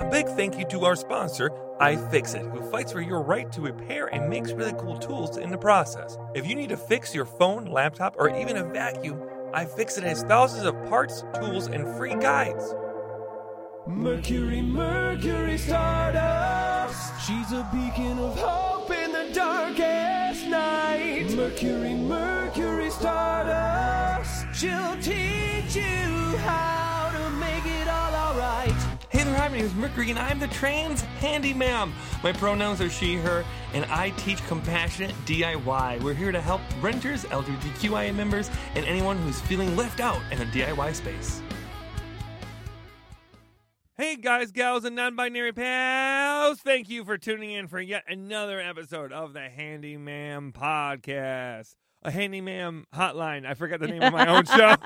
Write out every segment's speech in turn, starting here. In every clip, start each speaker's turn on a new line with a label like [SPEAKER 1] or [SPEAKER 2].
[SPEAKER 1] A big thank you to our sponsor, iFixit, who fights for your right to repair and makes really cool tools in the process. If you need to fix your phone, laptop, or even a vacuum, iFixit has thousands of parts, tools, and free guides.
[SPEAKER 2] Mercury, Mercury Stardust. She's a beacon of hope in the darkest night. Mercury, Mercury Stardust. She'll teach you how
[SPEAKER 1] hi, my name is Mercury, and I'm the trans handy ma'am. My pronouns are she, her, and I teach compassionate DIY. We're here to help renters, LGBTQIA members, and anyone who's feeling left out in the DIY space. Hey guys, gals, and non-binary pals! Thank you for tuning in for yet another episode of the Handy Ma'am Podcast, a handy ma'am hotline. I forgot the name of my own show,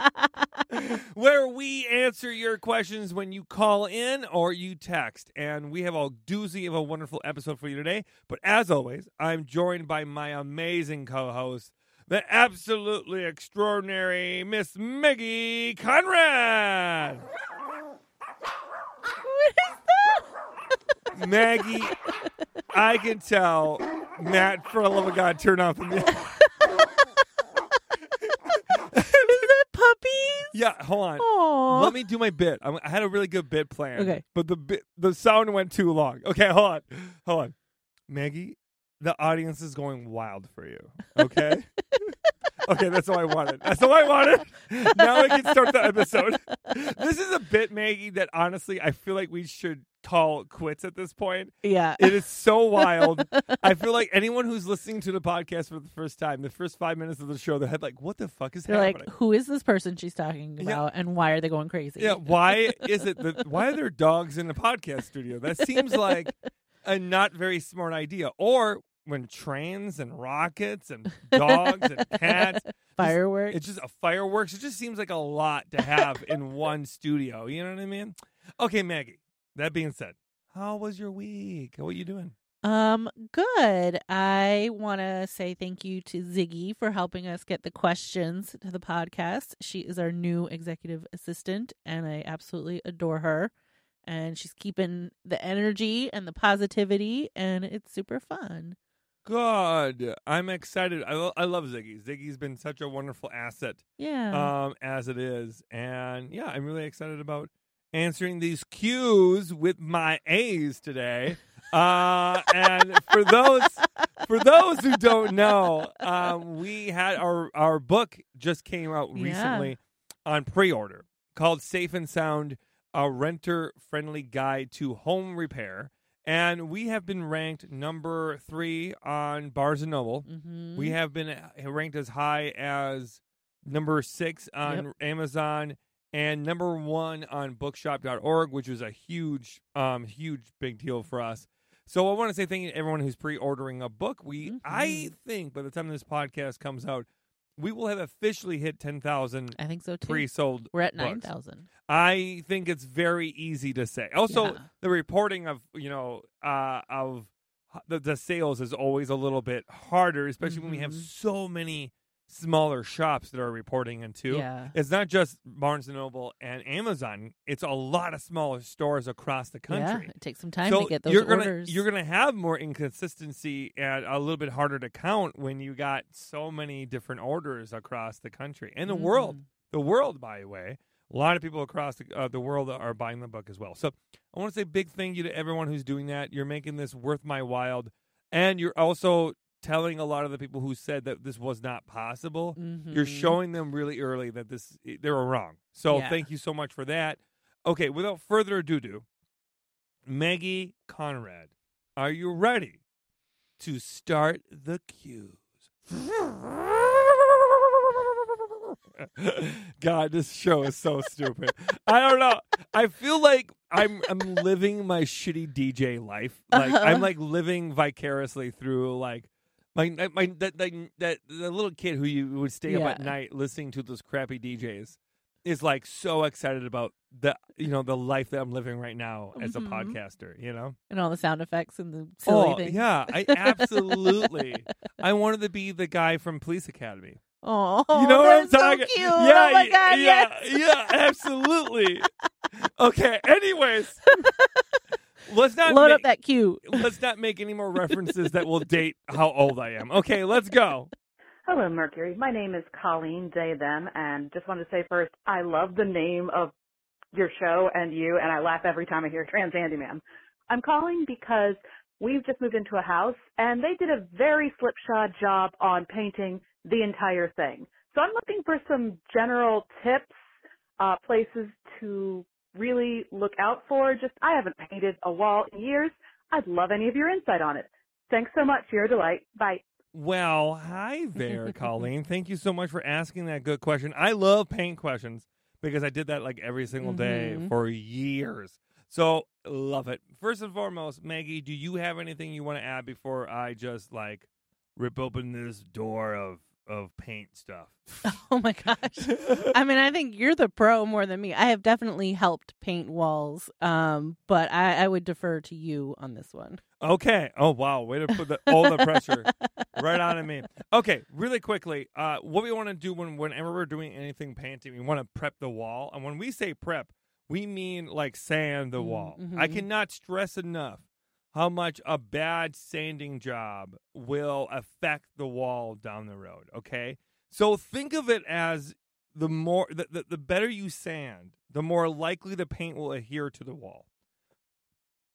[SPEAKER 1] where we answer your questions when you call in or you text. And we have a doozy of a wonderful episode for you today. But as always, I'm joined by my amazing co-host, the absolutely extraordinary Miss Maggie Conrad. What is that? Maggie, I can tell Matt, for the love of God, turn off the music.
[SPEAKER 3] Is that puppies?
[SPEAKER 1] Yeah, hold on.
[SPEAKER 3] Aww.
[SPEAKER 1] Let me do my bit. I had a really good bit plan.
[SPEAKER 3] Okay.
[SPEAKER 1] But the bit, the sound went too long. Okay, hold on. Hold on. Maggie, the audience is going wild for you. Okay? okay, that's all I wanted. That's all I wanted. Now we can start the episode. This is a bit, Maggie, that honestly I feel like we should call quits at this point.
[SPEAKER 3] Yeah.
[SPEAKER 1] It is so wild. I feel like anyone who's listening to the podcast for the first time, the first five minutes of the show, they're like, "What the fuck is
[SPEAKER 3] They're
[SPEAKER 1] happening?"
[SPEAKER 3] like, who is this person she's talking
[SPEAKER 1] Yeah.
[SPEAKER 3] about, and why are they going crazy?
[SPEAKER 1] yeah, why is it that? Why are there dogs in the podcast studio? That seems like a not very smart idea. Or when trains and rockets and dogs and cats,
[SPEAKER 3] Fireworks.
[SPEAKER 1] it's just a fireworks. It just seems like a lot to have in one studio. You know what I mean? Okay, Maggie. That being said, how was your week? What you doing?
[SPEAKER 3] Um, good. I want to say thank you to Ziggy for helping us get the questions to the podcast. She is our new executive assistant, and I absolutely adore her. And she's keeping the energy and the positivity, and it's super fun.
[SPEAKER 1] Good. I'm excited. I, lo- I love Ziggy. Ziggy's been such a wonderful asset
[SPEAKER 3] Yeah.
[SPEAKER 1] um, as it is. And yeah, I'm really excited about answering these Q's with my A's today. Uh, and for those for those who don't know, um, we had our our book just came out
[SPEAKER 3] Yeah.
[SPEAKER 1] recently on pre-order called Safe and Sound: A Renter Friendly Guide to Home Repair. And we have been ranked number three on Barnes and Noble.
[SPEAKER 3] hmm
[SPEAKER 1] We have been uh, ranked as high as number six on Amazon and number one on bookshop.org, which was a huge, um, huge big deal for us. So I want to say thank you to everyone who's pre-ordering a book. We, I
[SPEAKER 3] Mhm.
[SPEAKER 1] think, by the time this podcast comes out, we will have officially hit ten thousand
[SPEAKER 3] I think so too.
[SPEAKER 1] pre-sold.
[SPEAKER 3] We're at 9,000.
[SPEAKER 1] I think it's very easy to say. Also,
[SPEAKER 3] Yeah.
[SPEAKER 1] the reporting of you know uh, of the, the sales is always a little bit harder, especially when we have
[SPEAKER 3] Mhm.
[SPEAKER 1] so many smaller shops that are reporting into.
[SPEAKER 3] Yeah.
[SPEAKER 1] It's not just Barnes and Noble and Amazon; it's a lot of smaller stores across the country.
[SPEAKER 3] Yeah. It takes some time
[SPEAKER 1] so
[SPEAKER 3] to get those
[SPEAKER 1] you're gonna
[SPEAKER 3] orders.
[SPEAKER 1] you're gonna have more inconsistency and a little bit harder to count when you got so many different orders across the country and the world
[SPEAKER 3] Mhm.
[SPEAKER 1] the world, by the way. A lot of people across the, uh, the world are buying the book as well. So I want to say big thank you to everyone who's doing that. You're making this worth my while, and you're also telling a lot of the people who said that this was not possible. You're
[SPEAKER 3] Mhm.
[SPEAKER 1] showing them really early that this they were wrong. So
[SPEAKER 3] Yeah.
[SPEAKER 1] thank you so much for that. Okay, without further ado, do Maggie Conrad, are you ready to start the cues? God, this show is so stupid. I don't know. I feel like I'm I'm living my shitty DJ life. Like I'm like living vicariously through like my my that that, that the little kid who you would stay up at night listening to those crappy DJs is like so excited about the you know the life that I'm living right now as a
[SPEAKER 3] Mhm.
[SPEAKER 1] podcaster. You know.
[SPEAKER 3] and all the sound effects and the silly
[SPEAKER 1] oh
[SPEAKER 3] things.
[SPEAKER 1] yeah, I absolutely. I wanted to be the guy from Police Academy.
[SPEAKER 3] Oh,
[SPEAKER 1] You know what I'm
[SPEAKER 3] so
[SPEAKER 1] talking?
[SPEAKER 3] cute.
[SPEAKER 1] Yeah,
[SPEAKER 3] oh my
[SPEAKER 1] y-
[SPEAKER 3] god,
[SPEAKER 1] yeah,
[SPEAKER 3] yes.
[SPEAKER 1] yeah, absolutely. okay. Anyways, let's not
[SPEAKER 3] Load
[SPEAKER 1] make,
[SPEAKER 3] up that cue.
[SPEAKER 1] let's not make any more references that will date how old I am. Okay, let's go.
[SPEAKER 4] Hello, Mercury. My name is Colleen Day Them, and just wanted to say first, I love the name of your show and you, and I laugh every time I hear Trans Handy Ma'am. I'm calling because we've just moved into a house, and they did a very slipshod job on painting the entire thing. So I'm looking for some general tips, uh, places to really look out for. Just I haven't painted a wall in years. I'd love any of your insight on it. Thanks so much. You're a delight. Bye.
[SPEAKER 1] Well, hi there, Colleen. Thank you so much for asking that good question. I love paint questions because I did that like every single day
[SPEAKER 3] Mhm.
[SPEAKER 1] for years. So, love it. First and foremost, Maggie, do you have anything you want to add before I just like rip open this door of of paint stuff?
[SPEAKER 3] Oh my gosh. I mean, I think you're the pro more than me. I have definitely helped paint walls, um, but I, I would defer to you on this one.
[SPEAKER 1] Okay. Oh wow, way to put the, all the pressure right on me. Okay, really quickly, uh, what we want to do when whenever we're doing anything painting, we want to prep the wall, and when we say prep, we mean like sand the
[SPEAKER 3] Mm,
[SPEAKER 1] wall. I
[SPEAKER 3] mhm.
[SPEAKER 1] cannot stress enough how much a bad sanding job will affect the wall down the road. Okay, so think of it as the more the, the, the better you sand, the more likely the paint will adhere to the wall.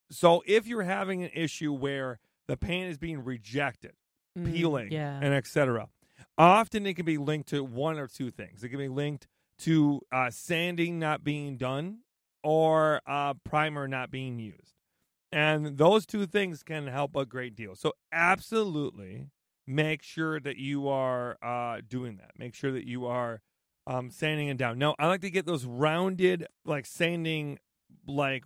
[SPEAKER 1] So if you're having an issue where the paint is being rejected,
[SPEAKER 3] Mm,
[SPEAKER 1] peeling,
[SPEAKER 3] yeah.
[SPEAKER 1] and etc., often it can be linked to one or two things. It can be linked to uh, sanding not being done or uh, primer not being used. And those two things can help a great deal. So absolutely make sure that you are uh, doing that. Make sure that you are um, sanding it down. Now, I like to get those rounded, like sanding, like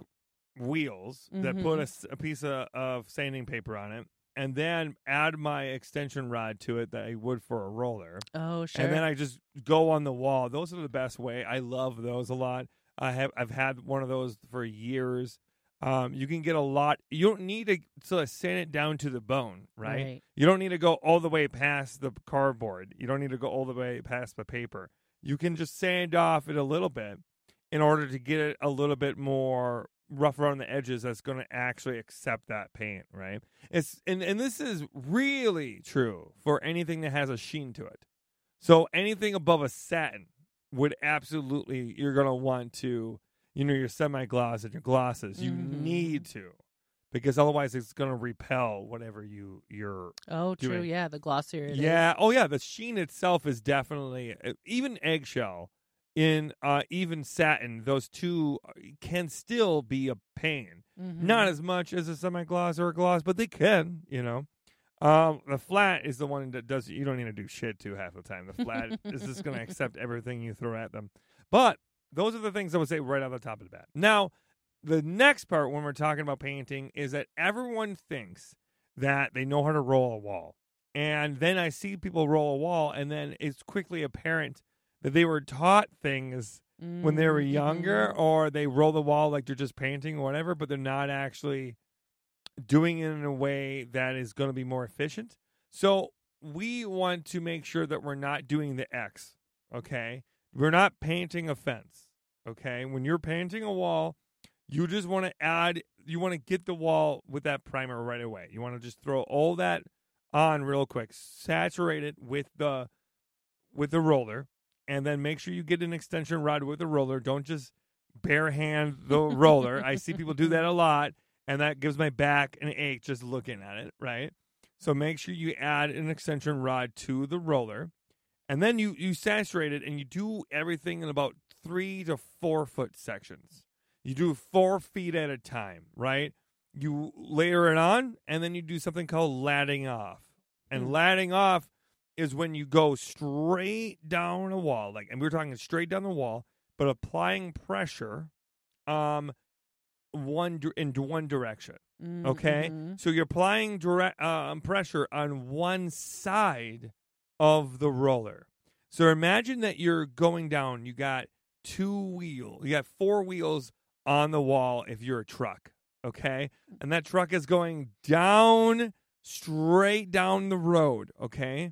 [SPEAKER 1] wheels that put a piece of, of sanding paper on it, and then add my extension rod to it that I would for a roller.
[SPEAKER 3] oh, sure.
[SPEAKER 1] And then I just go on the wall. Those are the best way. I love those a lot. I have I've had one of those for years. Um, you can get a lot. You don't need to sort of sand it down to the bone, right?
[SPEAKER 3] Right.
[SPEAKER 1] You don't need to go all the way past the cardboard. You don't need to go all the way past the paper. You can just sand off it a little bit in order to get it a little bit more rough around the edges that's going to actually accept that paint, right? It's and, and this is really true for anything that has a sheen to it. So anything above a satin would absolutely you're going to want to you know your semi gloss and your glosses. You
[SPEAKER 3] Mhm.
[SPEAKER 1] need to because otherwise it's going to repel whatever you you're
[SPEAKER 3] oh, true.
[SPEAKER 1] doing-
[SPEAKER 3] Yeah, the glossier it is.
[SPEAKER 1] yeah. Oh, yeah. The sheen itself is definitely uh, even eggshell in uh, even satin. Those two uh, can still be a pain.
[SPEAKER 3] Mhm.
[SPEAKER 1] Not as much as a semi gloss or a gloss, but they can. You know. Um, the flat is the one that does. You don't need to do shit to half the time. The flat is just going to accept everything you throw at them. But those are the things I would say right off the top of the bat. Now, the next part when we're talking about painting is that everyone thinks that they know how to roll a wall. And then I see people roll a wall, and then it's quickly apparent that they were taught things when they were younger,
[SPEAKER 3] mhm.
[SPEAKER 1] or they roll the wall like they're just painting or whatever, but they're not actually doing it in a way that is going to be more efficient. So we want to make sure that we're not doing the X, okay? We're not painting a fence, okay? When you're painting a wall, you just want to add, you want to get the wall with that primer right away. You want to just throw all that on real quick, saturate it with the with the roller, and then make sure you get an extension rod with the roller. Don't just bare hand the roller. I see people do that a lot, and that gives my back an ache just looking at it, right? So make sure you add an extension rod to the roller, and then you you saturate it, and you do everything in about three to four foot sections. You do four feet at a time, right? You layer it on, and then you do something called latting off. And
[SPEAKER 3] Hmm.
[SPEAKER 1] latting off is when you go straight down a wall, like, and we're talking straight down the wall, but applying pressure, um, one in one direction.
[SPEAKER 3] Mm,
[SPEAKER 1] Okay, so you're applying direct um, pressure on one side of the roller. So imagine that you're going down. You got two wheels. You got four wheels on the wall. If you're a truck, okay, and that truck is going down straight down the road. Okay,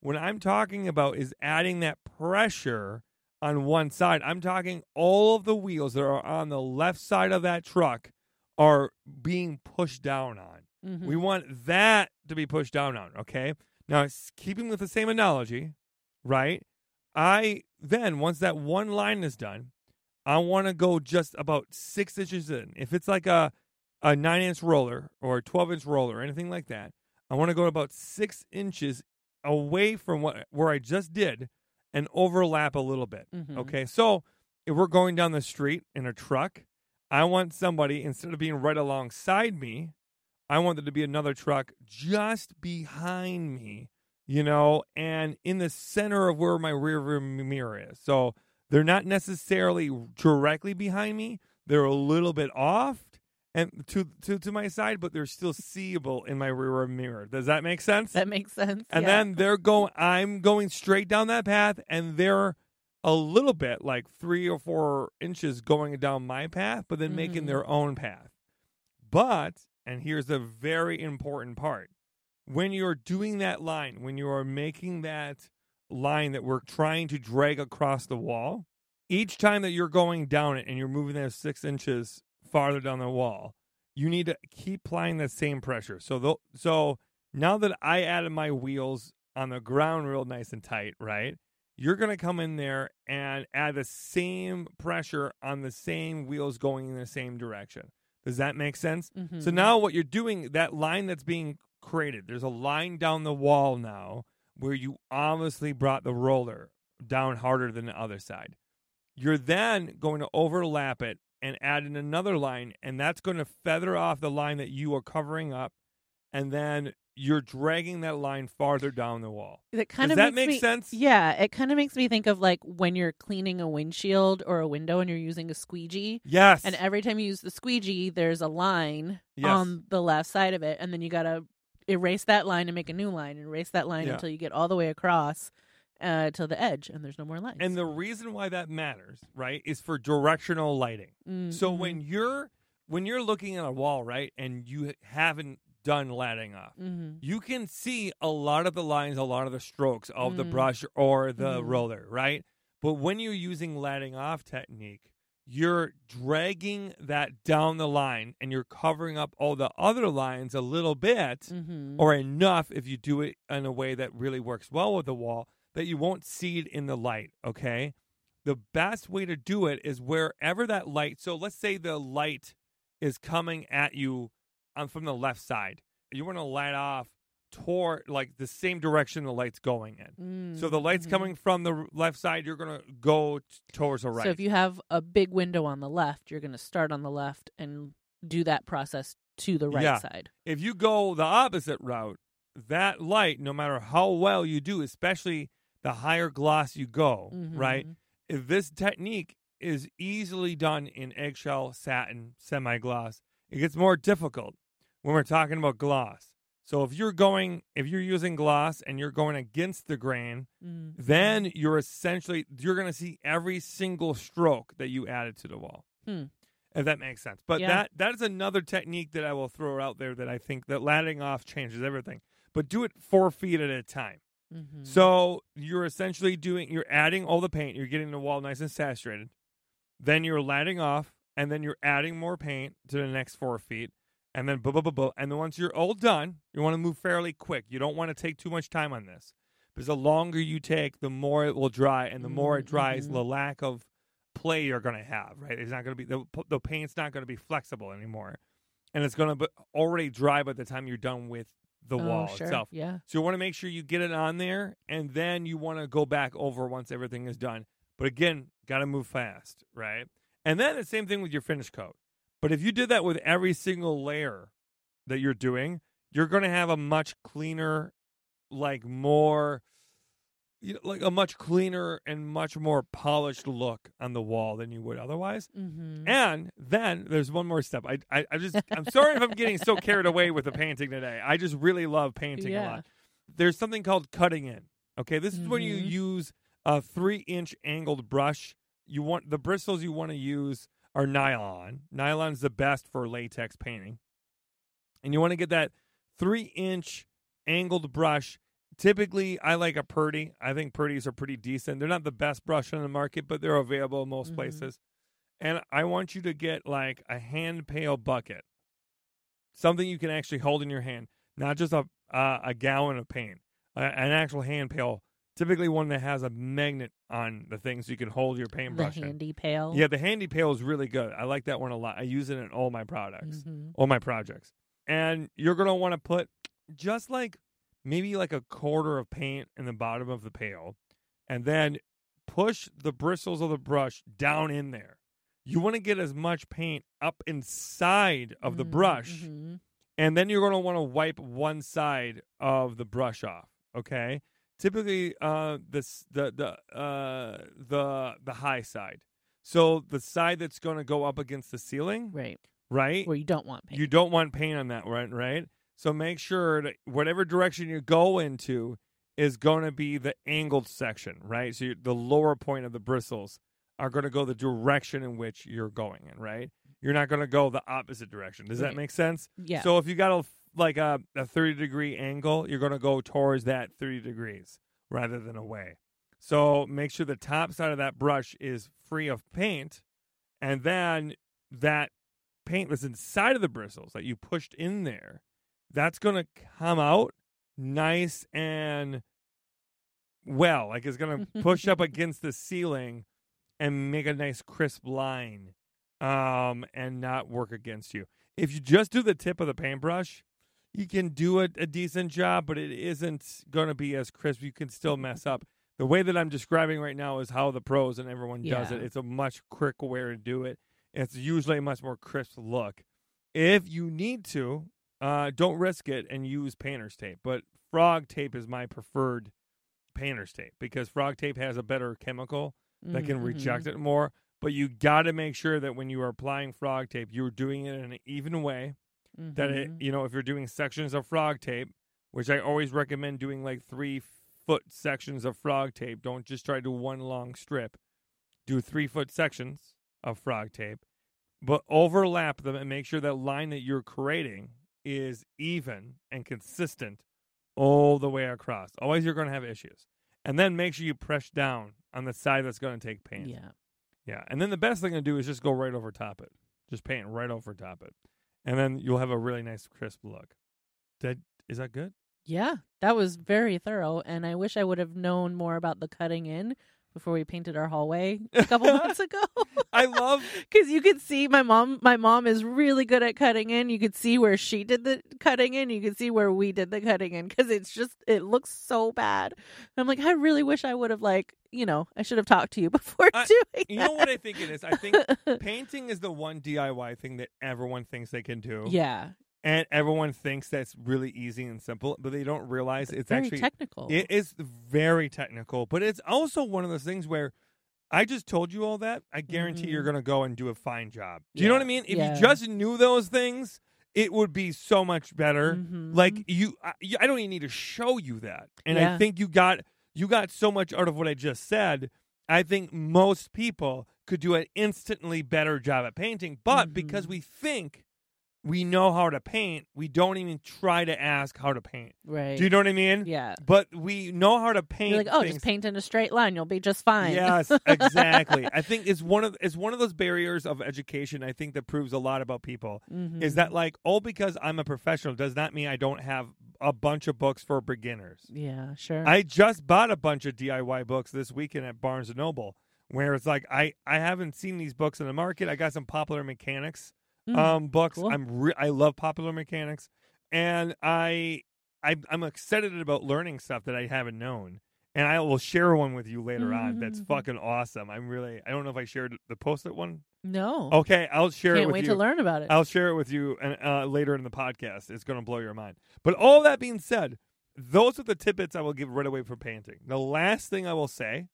[SPEAKER 1] what I'm talking about is adding that pressure on one side. I'm talking all of the wheels that are on the left side of that truck are being pushed down on.
[SPEAKER 3] Mhm.
[SPEAKER 1] We want that to be pushed down on, okay? Now, keeping with the same analogy, right? I then, once that one line is done, I want to go just about six inches in. If it's like a, a nine inch roller or a 12 inch roller or anything like that, I want to go about six inches away from what where I just did and overlap a little bit.
[SPEAKER 3] Mhm.
[SPEAKER 1] Okay. So if we're going down the street in a truck, I want somebody, instead of being right alongside me, I want there to be another truck just behind me, you know, and in the center of where my rear view mirror is. So they're not necessarily directly behind me. They're a little bit off and to to, to my side, but they're still seeable in my rear mirror. Does that make sense?
[SPEAKER 3] That makes sense.
[SPEAKER 1] and
[SPEAKER 3] yeah.
[SPEAKER 1] then they're going i'm going straight down that path and they're a little bit like three or four inches going down my path but then making
[SPEAKER 3] Mhm.
[SPEAKER 1] their own path but and here's the very important part when you're doing that line when you are making that line that we're trying to drag across the wall each time that you're going down it and you're moving that six inches farther down the wall you need to keep applying that same pressure so tho- so now that I added my wheels on the ground real nice and tight, right? You're going to come in there and add the same pressure on the same wheels going in the same direction. Does that make sense? So
[SPEAKER 3] Mhm.
[SPEAKER 1] now what you're doing, that line that's being created, there's a line down the wall now where you obviously brought the roller down harder than the other side. You're then going to overlap it and add in another line, and that's going to feather off the line that you are covering up, and then you're dragging that line farther down the wall.
[SPEAKER 3] That kind
[SPEAKER 1] Does
[SPEAKER 3] of
[SPEAKER 1] that
[SPEAKER 3] makes
[SPEAKER 1] make
[SPEAKER 3] me-
[SPEAKER 1] sense?
[SPEAKER 3] Yeah, it kind of makes me think of like when you're cleaning a windshield or a window and you're using a squeegee.
[SPEAKER 1] Yes.
[SPEAKER 3] And every time you use the squeegee, there's a line
[SPEAKER 1] Yes.
[SPEAKER 3] on the left side of it, and then you gotta erase that line and make a new line, and erase that line
[SPEAKER 1] Yeah.
[SPEAKER 3] until you get all the way across uh, to the edge, and there's no more lines.
[SPEAKER 1] and the reason why that matters, right, is for directional lighting.
[SPEAKER 3] Mm,
[SPEAKER 1] So
[SPEAKER 3] mhm,
[SPEAKER 1] when you're when you're looking at a wall, right, and you haven't done latting off,
[SPEAKER 3] mhm.
[SPEAKER 1] you can see a lot of the lines, a lot of the strokes of the
[SPEAKER 3] Mm.
[SPEAKER 1] brush or the
[SPEAKER 3] Mhm.
[SPEAKER 1] roller, right? But when you're using latting off technique, you're dragging that down the line and you're covering up all the other lines a little bit
[SPEAKER 3] Mhm.
[SPEAKER 1] or enough if you do it in a way that really works well with the wall that you won't see it in the light, okay? The best way to do it is wherever that light, so let's say the light is coming at you on from the left side. You want to light off toward like the same direction the light's going in. So the light's
[SPEAKER 3] Mhm.
[SPEAKER 1] coming from the left side, you're going to go t- towards the right.
[SPEAKER 3] So if you have a big window on the left, you're gonna start on the left and do that process to the right
[SPEAKER 1] Yeah.
[SPEAKER 3] side.
[SPEAKER 1] if you go the opposite route, that light, no matter how well you do, especially the higher gloss you go, right?
[SPEAKER 3] Mhm.
[SPEAKER 1] If this technique is easily done in eggshell, satin, semi gloss, it gets more difficult when we're talking about gloss. So if you're going, if you're using gloss and you're going against the grain,
[SPEAKER 3] Mhm.
[SPEAKER 1] then you're essentially you're going to see every single stroke that you added to the wall.
[SPEAKER 3] Hmm.
[SPEAKER 1] If that makes sense. But
[SPEAKER 3] Yeah.
[SPEAKER 1] that that is another technique that I will throw out there that I think that latting off changes everything. But do it four feet at a time.
[SPEAKER 3] Mhm.
[SPEAKER 1] So you're essentially doing you're adding all the paint, you're getting the wall nice and saturated. Then you're latting off, and then you're adding more paint to the next four feet, and then blah blah blah blah. And then once you're all done, you want to move fairly quick. You don't want to take too much time on this. Because the longer you take, the more it will dry, and the more it dries,
[SPEAKER 3] Mhm.
[SPEAKER 1] the lack of play you're going to have. Right? It's not going to be the the paint's not going to be flexible anymore, and it's going to be already dry by the time you're done with the
[SPEAKER 3] Oh,
[SPEAKER 1] wall
[SPEAKER 3] sure.
[SPEAKER 1] itself.
[SPEAKER 3] Yeah.
[SPEAKER 1] So you want to make sure you get it on there, and then you want to go back over once everything is done. But again, got to move fast, right? And then the same thing with your finish coat. But if you did that with every single layer that you're doing, you're going to have a much cleaner, like more, you know, like a much cleaner and much more polished look on the wall than you would otherwise.
[SPEAKER 3] Mm-hmm.
[SPEAKER 1] And then there's one more step. I, I, I just, I'm sorry if I'm getting so carried away with the painting today. I just really love painting a lot. There's something called cutting in. Okay, this is when you
[SPEAKER 3] Mhm.
[SPEAKER 1] use a three inch angled brush. You want the bristles you want to use are nylon. Nylon's the best for latex painting. And you want to get that three inch angled brush. Typically, I like a Purdy. I think Purdy's are pretty decent. They're not the best brush on the market, but they're available in most
[SPEAKER 3] Mhm.
[SPEAKER 1] places. and I want you to get like a hand pail bucket, something you can actually hold in your hand, not just a uh, a gallon of paint, a, an actual hand pail. Typically, one that has a magnet on the thing, so you can hold your
[SPEAKER 3] The
[SPEAKER 1] paintbrush. in.
[SPEAKER 3] handy pail.
[SPEAKER 1] Yeah, the handy pail is really good. I like that one a lot. I use it in all my products,
[SPEAKER 3] Mhm.
[SPEAKER 1] all my projects. And you're gonna want to put just like maybe like a quarter of paint in the bottom of the pail, and then push the bristles of the brush down in there. You want to get as much paint up inside of the
[SPEAKER 3] Mm,
[SPEAKER 1] brush, and then you're going to want to wipe one side of the brush off. Okay. Typically, uh, this the the uh the the high side. So the side that's going to go up against the ceiling,
[SPEAKER 3] Right.
[SPEAKER 1] right?
[SPEAKER 3] Where you don't want paint.
[SPEAKER 1] You don't want paint on that, right? Right. So make sure that whatever direction you go into is going to be the angled section, right? So the lower point of the bristles are going to go the direction in which you're going in, right? You're not going to go the opposite direction. Does that make sense?
[SPEAKER 3] yeah.
[SPEAKER 1] So if you got a like a, a 30 degree angle, you're going to go towards that 30 degrees rather than away. So make sure the top side of that brush is free of paint and then that paint that's inside of the bristles that you pushed in there, that's going to come out nice and well, like it's going to push up against the ceiling and make a nice crisp line um and not work against you. If you just do the tip of the paintbrush, you can do a, a decent job, but it isn't going to be as crisp. You can still mess up. The way that I'm describing right now is how the pros and everyone does it. It's a much quicker way to do it. It's usually a much more crisp look. If you need to, uh, don't risk it and use painter's tape. But frog tape is my preferred painter's tape because frog tape has a better chemical that can
[SPEAKER 3] Mhm,
[SPEAKER 1] reject
[SPEAKER 3] mhm.
[SPEAKER 1] it more. But you got to make sure that when you are applying frog tape, you're doing it in an even way. That it,
[SPEAKER 3] Mhm.
[SPEAKER 1] you know, if you're doing sections of frog tape, which I always recommend doing like three foot sections of frog tape. Don't just try to do one long strip. Do three foot sections of frog tape, but overlap them and make sure that line that you're creating is even and consistent all the way across. Always you're going to have issues. And then make sure you press down on the side that's going to take paint.
[SPEAKER 3] Yeah.
[SPEAKER 1] Yeah. And then the best thing to do is just go right over top it. Just paint right over top it. And then you'll have a really nice crisp look. That is that good?
[SPEAKER 3] Yeah, that was very thorough, and I wish I would have known more about the cutting in before we painted our hallway a couple months ago.
[SPEAKER 1] I love
[SPEAKER 3] because you could see my mom. My mom is really good at cutting in. You could see where she did the cutting in. You could see where we did the cutting in because it's just it looks so bad. I'm like, I really wish I would have like you know I should have talked to you before
[SPEAKER 1] I-
[SPEAKER 3] doing.
[SPEAKER 1] you know what I think it is? I think painting is the one DIY thing that everyone thinks they can do.
[SPEAKER 3] yeah,
[SPEAKER 1] And everyone thinks that's really easy and simple, but they don't realize it's
[SPEAKER 3] very
[SPEAKER 1] actually
[SPEAKER 3] technical.
[SPEAKER 1] It is very technical, but it's also one of those things where I just told you all that. I guarantee you're
[SPEAKER 3] Mhm.
[SPEAKER 1] going to go and do a fine job. Do you know what I mean? If
[SPEAKER 3] Yeah.
[SPEAKER 1] you just knew those things, it would be so much better.
[SPEAKER 3] Mhm.
[SPEAKER 1] Like you, I, I don't even need to show you that. And I think you got you got so much out of what I just said. I think most people could do an instantly better job at painting, but because
[SPEAKER 3] Mhm.
[SPEAKER 1] we think we know how to paint, we don't even try to ask how to paint.
[SPEAKER 3] right.
[SPEAKER 1] Do you know what I mean?
[SPEAKER 3] yeah.
[SPEAKER 1] But we know how to paint.
[SPEAKER 3] You're like, oh,
[SPEAKER 1] things.
[SPEAKER 3] just paint in a straight line. You'll be just fine.
[SPEAKER 1] Yes, exactly. I think it's one of it's one of those barriers of education. I think that proves a lot about people.
[SPEAKER 3] Mhm.
[SPEAKER 1] Is that like, oh, because I'm a professional does not mean I don't have a bunch of books for beginners.
[SPEAKER 3] Yeah, sure.
[SPEAKER 1] I just bought a bunch of DIY books this weekend at Barnes and Noble, where it's like I I haven't seen these books in the market. I got some popular mechanics
[SPEAKER 3] Mm,
[SPEAKER 1] um books.
[SPEAKER 3] cool.
[SPEAKER 1] I'm re- I love popular mechanics, and I I I'm excited about learning stuff that I haven't known. And I will share one with you later on. That's
[SPEAKER 3] Mhm.
[SPEAKER 1] fucking awesome. I'm really. I don't know if I shared the post-it one.
[SPEAKER 3] no.
[SPEAKER 1] Okay, I'll share it
[SPEAKER 3] Can't
[SPEAKER 1] with
[SPEAKER 3] wait
[SPEAKER 1] you.
[SPEAKER 3] to learn about it.
[SPEAKER 1] I'll share it with you and uh, later in the podcast. It's going to blow your mind. But all that being said, those are the tidbits I will give right away for painting. The last thing I will say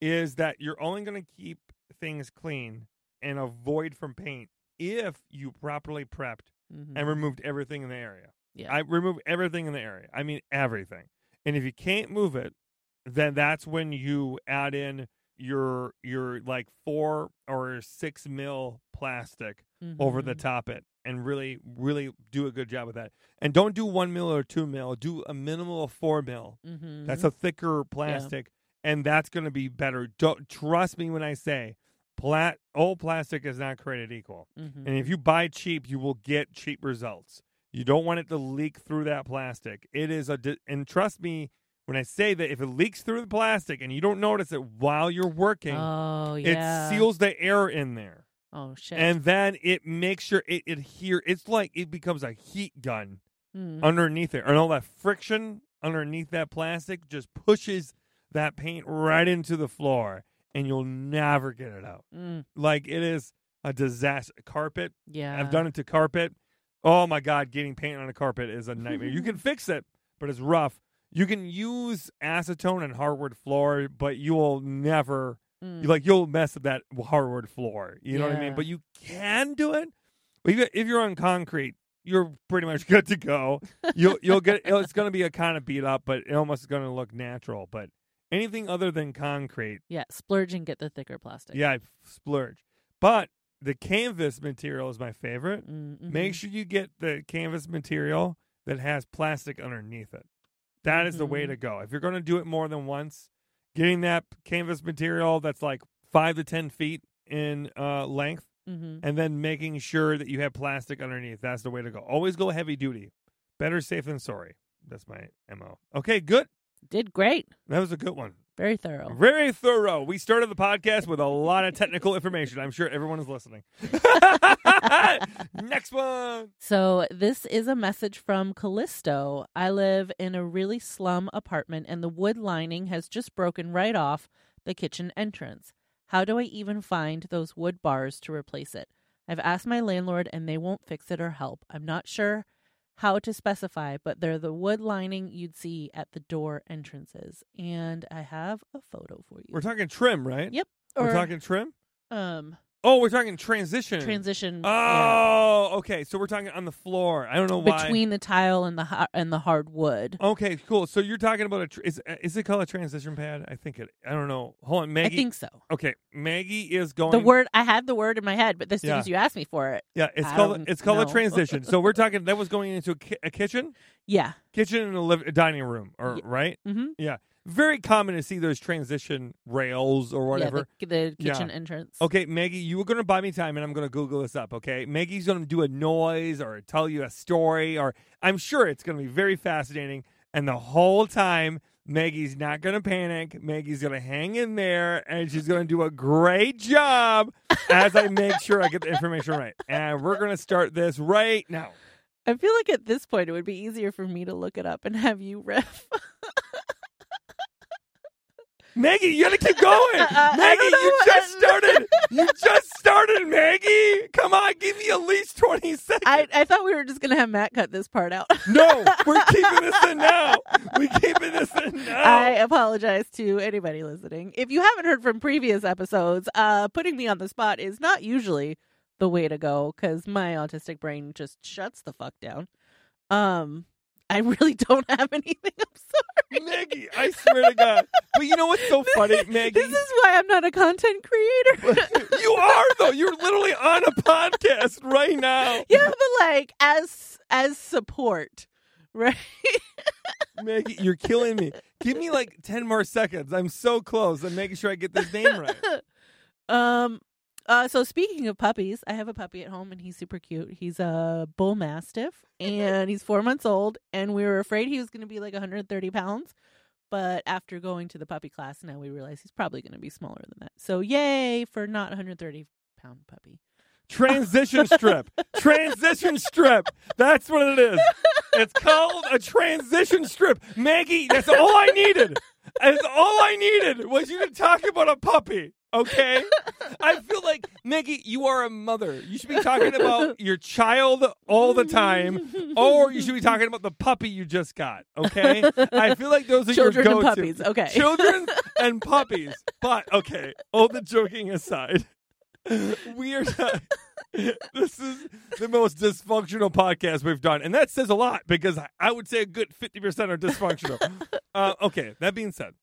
[SPEAKER 1] is that you're only going to keep things clean and avoid from paint if you properly prepped
[SPEAKER 3] Mhm.
[SPEAKER 1] and removed everything in the area.
[SPEAKER 3] Yeah.
[SPEAKER 1] I remove everything in the area. I mean everything. And if you can't move it, then that's when you add in your your like four or six mil plastic over the
[SPEAKER 3] Mhm.
[SPEAKER 1] top it and really really do a good job with that and don't do one mil or two mil do a minimal of four mil
[SPEAKER 3] Mhm.
[SPEAKER 1] that's a thicker plastic and that's going to be better don't trust me when i say plat old plastic is not created equal.
[SPEAKER 3] Mhm.
[SPEAKER 1] And if you buy cheap, you will get cheap results. You don't want it to leak through that plastic. It is a di- and trust me when I say that if it leaks through the plastic and you don't notice it while you're working,
[SPEAKER 3] Oh yeah.
[SPEAKER 1] it seals the air in there.
[SPEAKER 3] Oh shit.
[SPEAKER 1] And then it makes sure it adhere. It's like it becomes a heat gun
[SPEAKER 3] Mm.
[SPEAKER 1] underneath it, and all that friction underneath that plastic just pushes that paint right into the floor, and you'll never get it out.
[SPEAKER 3] Mm.
[SPEAKER 1] Like it is a disaster. Carpet.
[SPEAKER 3] Yeah.
[SPEAKER 1] I've done it to carpet. Oh my god, getting paint on a carpet is a nightmare. you can fix it, but it's rough. You can use acetone and hardwood floor, but you will never
[SPEAKER 3] Mm.
[SPEAKER 1] like you'll mess with that hardwood floor. You know what I mean? But you can do it. If you're on concrete, you're pretty much good to go. You'll you'll get it's going to be a kind of beat up, but it almost is going to look natural. But anything other than concrete,
[SPEAKER 3] yeah. Splurge and get the thicker plastic.
[SPEAKER 1] yeah, I splurge. But the canvas material is my favorite.
[SPEAKER 3] Mm,
[SPEAKER 1] Make sure you get the canvas material that has plastic underneath it. That is the way
[SPEAKER 3] Mhm.
[SPEAKER 1] to go. If you're going to do it more than once, getting that canvas material that's like five to 10 feet in uh, length,
[SPEAKER 3] Mhm.
[SPEAKER 1] and then making sure that you have plastic underneath. That's the way to go. Always go heavy duty. Better safe than sorry. That's my MO. Okay, good.
[SPEAKER 3] Did great.
[SPEAKER 1] That was a good one.
[SPEAKER 3] Very thorough.
[SPEAKER 1] Very thorough. We started the podcast with a lot of technical information. I'm sure everyone is listening. Next one.
[SPEAKER 3] So, this is a message from Callisto. I live in a really slum apartment, and the wood lining has just broken right off the kitchen entrance. How do I even find those wood bars to replace it? I've asked my landlord, and they won't fix it or help. I'm not sure how to specify, but they're the wood lining you'd see at the door entrances. And I have a photo for you.
[SPEAKER 1] We're talking trim, right?
[SPEAKER 3] Yep.
[SPEAKER 1] We're
[SPEAKER 3] Or,
[SPEAKER 1] talking trim?
[SPEAKER 3] um
[SPEAKER 1] Oh, we're talking transition.
[SPEAKER 3] transition. yeah.
[SPEAKER 1] Oh, okay. So we're talking on the floor. I don't know why.
[SPEAKER 3] between the tile and the and the hardwood.
[SPEAKER 1] Okay, cool. So you're talking about a tr- is uh, is it called a transition pad? I think it. I don't know. Hold on, Maggie.
[SPEAKER 3] I think so.
[SPEAKER 1] Okay, Maggie is going.
[SPEAKER 3] The word I had the word in my head, but as soon
[SPEAKER 1] Yeah.
[SPEAKER 3] as you asked me for it,
[SPEAKER 1] Yeah, it's
[SPEAKER 3] I
[SPEAKER 1] called it's called a transition. so we're talking that was going into a, ki- a kitchen,
[SPEAKER 3] yeah,
[SPEAKER 1] kitchen and a, liv- a dining room, or
[SPEAKER 3] Ye-
[SPEAKER 1] right?
[SPEAKER 3] hmm
[SPEAKER 1] Yeah, very common to see those transition rails or whatever.
[SPEAKER 3] yeah, the, the
[SPEAKER 1] Yeah.
[SPEAKER 3] kitchen entrance.
[SPEAKER 1] Okay, Maggie, you were going to buy me time, and I'm going to Google this up. Okay, Maggie's going to do a noise or tell you a story, or I'm sure it's going to be very fascinating. And the whole time, Maggie's not going to panic. Maggie's going to hang in there, and she's going to do a great job as I make sure I get the information right. And we're going to start this right now.
[SPEAKER 3] I feel like at this point it would be easier for me to look it up and have you riff.
[SPEAKER 1] Maggie, you got to keep going.
[SPEAKER 3] Uh,
[SPEAKER 1] Maggie, you just started. You just started, Maggie. Come on, give me at least 20 seconds.
[SPEAKER 3] I, I thought we were just gonna have Matt cut this part out.
[SPEAKER 1] No, we're keeping this in now. We're keeping this in now.
[SPEAKER 3] I apologize to anybody listening. If you haven't heard from previous episodes, uh, putting me on the spot is not usually the way to go because my autistic brain just shuts the fuck down. Um, I really don't have anything. I'm sorry.
[SPEAKER 1] Maggie, I swear to God. But you know what's so funny, Maggie?
[SPEAKER 3] This is why I'm not a content creator.
[SPEAKER 1] you are though. You're literally on a podcast right now.
[SPEAKER 3] yeah, but like as as support, right?
[SPEAKER 1] Maggie, you're killing me. Give me like 10 more seconds. I'm so close. I'm making sure I get this name right.
[SPEAKER 3] um. Uh, so speaking of puppies, I have a puppy at home and he's super cute. He's a bull mastiff and he's four months old. And we were afraid he was going to be like 130 pounds, but after going to the puppy class, now we realize he's probably going to be smaller than that. So yay for not 130 pound puppy.
[SPEAKER 1] Transition strip. Transition strip. That's what it is. It's called a transition strip. Maggie, that's all I needed. That's all I needed was you to talk about a puppy. Okay? I feel like, Maggie, you are a mother. You should be talking about your child all the time, or you should be talking about the puppy you just got. Okay? I feel like those are
[SPEAKER 3] Children
[SPEAKER 1] your go-to.
[SPEAKER 3] and puppies. Okay.
[SPEAKER 1] Children and puppies. But okay, all the joking aside, we are not. This is the most dysfunctional podcast we've done, and that says a lot because I- would say a good fifty percent are dysfunctional. uh, okay, that being said,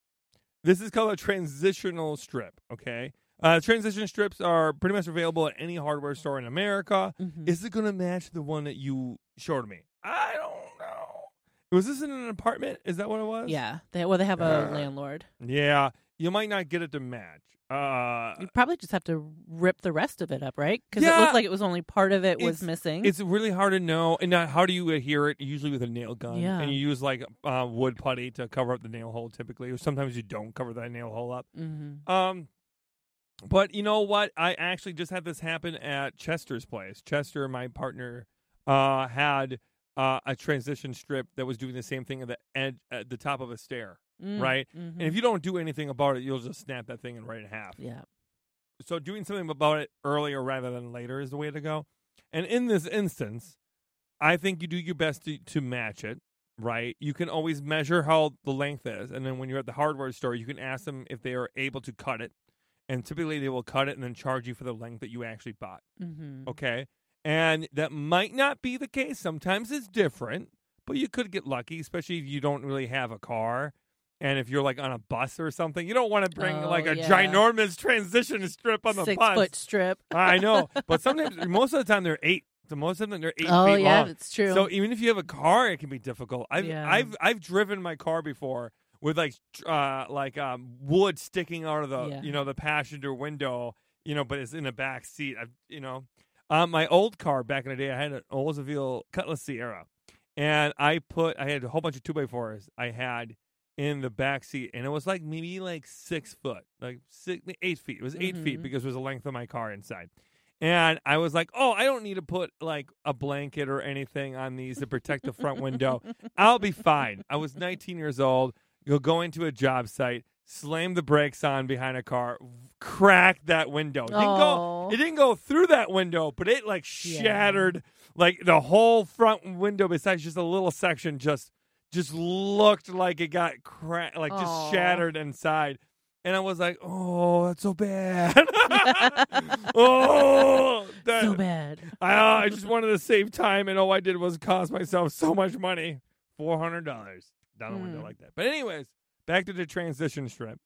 [SPEAKER 1] this is called a transitional strip. Okay, uh, transition strips are pretty much available at any hardware store in America.
[SPEAKER 3] Mhm.
[SPEAKER 1] Is it going to match the one that you showed me? I don't know. Was this in an apartment? Is that what it was?
[SPEAKER 3] Yeah. They, well, they have a
[SPEAKER 1] Uh,
[SPEAKER 3] landlord.
[SPEAKER 1] Yeah, you might not get it to match. Uh,
[SPEAKER 3] You probably just have to rip the rest of it up, right? Because it
[SPEAKER 1] Yeah.
[SPEAKER 3] looked like it was only part of it was missing.
[SPEAKER 1] it's really hard to know. And now, how do you adhere it? Usually with a nail gun.
[SPEAKER 3] Yeah.
[SPEAKER 1] And you use like uh, wood putty to cover up the nail hole typically. Or sometimes you don't cover that nail hole up.
[SPEAKER 3] hmm
[SPEAKER 1] Um, but you know what? I actually just had this happen at Chester's place. Chester, my partner, uh, had uh, a transition strip that was doing the same thing at the edge, at the top of a stair, right?
[SPEAKER 3] hmm
[SPEAKER 1] And if you don't do anything about it, you'll just snap that thing and right in half.
[SPEAKER 3] yeah.
[SPEAKER 1] So doing something about it earlier rather than later is the way to go. And in this instance, I think you do your best to, to match it, right? You can always measure how the length is. And then when you're at the hardware store, you can ask them if they are able to cut it. And typically they will cut it and then charge you for the length that you actually bought.
[SPEAKER 3] hmm
[SPEAKER 1] Okay. And that might not be the case. Sometimes it's different, but you could get lucky, especially if you don't really have a car. And if you're like on a bus or something, you don't want to bring
[SPEAKER 3] Oh,
[SPEAKER 1] like a
[SPEAKER 3] yeah.
[SPEAKER 1] ginormous transition strip on the
[SPEAKER 3] Six
[SPEAKER 1] bus.
[SPEAKER 3] foot strip.
[SPEAKER 1] I know, but sometimes, most of the time, they're eight. The most of them they're eight
[SPEAKER 3] oh
[SPEAKER 1] feet
[SPEAKER 3] yeah,
[SPEAKER 1] long.
[SPEAKER 3] it's true.
[SPEAKER 1] So even if you have a car, it can be difficult. I've
[SPEAKER 3] Yeah.
[SPEAKER 1] I've I've driven my car before with like uh like um wood sticking out of the
[SPEAKER 3] Yeah.
[SPEAKER 1] you know the passenger window, you know, but it's in the back seat. I've you know, um my old car back in the day, I had an Oldsmobile Cutlass Ciera, and I put I had a whole bunch of two by fours. I had in the back seat, and it was like maybe like six foot, like six, eight feet. It was 8 feet
[SPEAKER 3] Mhm.
[SPEAKER 1] because it was the length of my car inside. And I was like, oh, I don't need to put like a blanket or anything on these to protect the front window. I'll be fine. I was 19 years old. You'll go into a job site, slam the brakes on behind a car, crack that window. It didn't
[SPEAKER 3] Oh.
[SPEAKER 1] go. It didn't go through that window, but it like
[SPEAKER 3] Yeah.
[SPEAKER 1] shattered like the whole front window. Besides just a little section, just just looked like it got cracked, like just shattered inside. And I was like, oh, that's so bad. oh, that,
[SPEAKER 3] so bad.
[SPEAKER 1] I, uh, I just wanted to save time, and all I did was cost myself so much money four hundred dollars down the window
[SPEAKER 3] Mm.
[SPEAKER 1] like that. But anyways, back to the transition strip.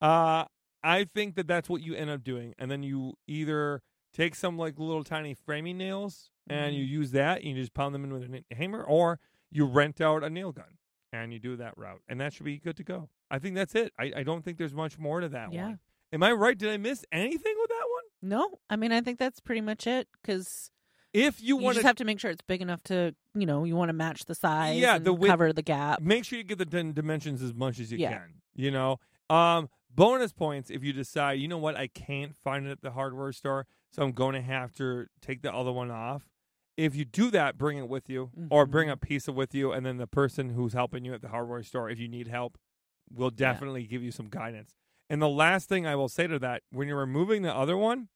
[SPEAKER 1] Uh, I think that that's what you end up doing, and then you either take some like little tiny framing nails and you use that, and you just pound them in with a hammer, or you rent out a nail gun and you do that route, and that should be good to go. I think that's it. I, I don't think there's much more to that
[SPEAKER 3] Yeah.
[SPEAKER 1] one. Am I right? Did I miss anything with that one?
[SPEAKER 3] No, I mean I think that's pretty much it because
[SPEAKER 1] If you,
[SPEAKER 3] you,
[SPEAKER 1] want
[SPEAKER 3] just
[SPEAKER 1] to
[SPEAKER 3] have to make sure it's big enough to you know you want to match the size.
[SPEAKER 1] Yeah, the width-
[SPEAKER 3] cover the gap.
[SPEAKER 1] make sure you get the dim- dimensions as much as you
[SPEAKER 3] Yeah.
[SPEAKER 1] can. You know, um, bonus points if you decide, you know what, I can't find it at the hardware store, so I'm going to have to take the other one off. If you do that, bring it with you, or bring
[SPEAKER 3] Mhm.
[SPEAKER 1] a piece of with you, and then the person who's helping you at the hardware store, if you need help, will
[SPEAKER 3] Yeah.
[SPEAKER 1] definitely give you some guidance. And the last thing I will say to that, when you're removing the other one,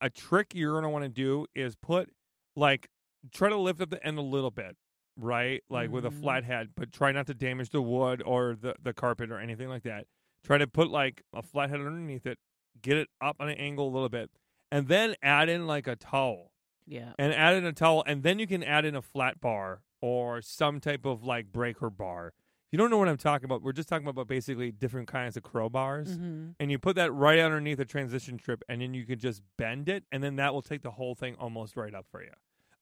[SPEAKER 1] a trick you're going to want to do is put like try to lift up the end a little bit, right? Like with a
[SPEAKER 3] Mhm.
[SPEAKER 1] flat head, but try not to damage the wood or the, the carpet or anything like that. Try to put like a flat head underneath it, get it up on an angle a little bit, and then add in like a towel.
[SPEAKER 3] Yeah.
[SPEAKER 1] And add in a towel, and then you can add in a flat bar or some type of like breaker bar. If you don't know what I'm talking about, we're just talking about basically different kinds of crowbars
[SPEAKER 3] hmm
[SPEAKER 1] and you put that right underneath the transition strip, and then you can just bend it, and then that will take the whole thing almost right up for you.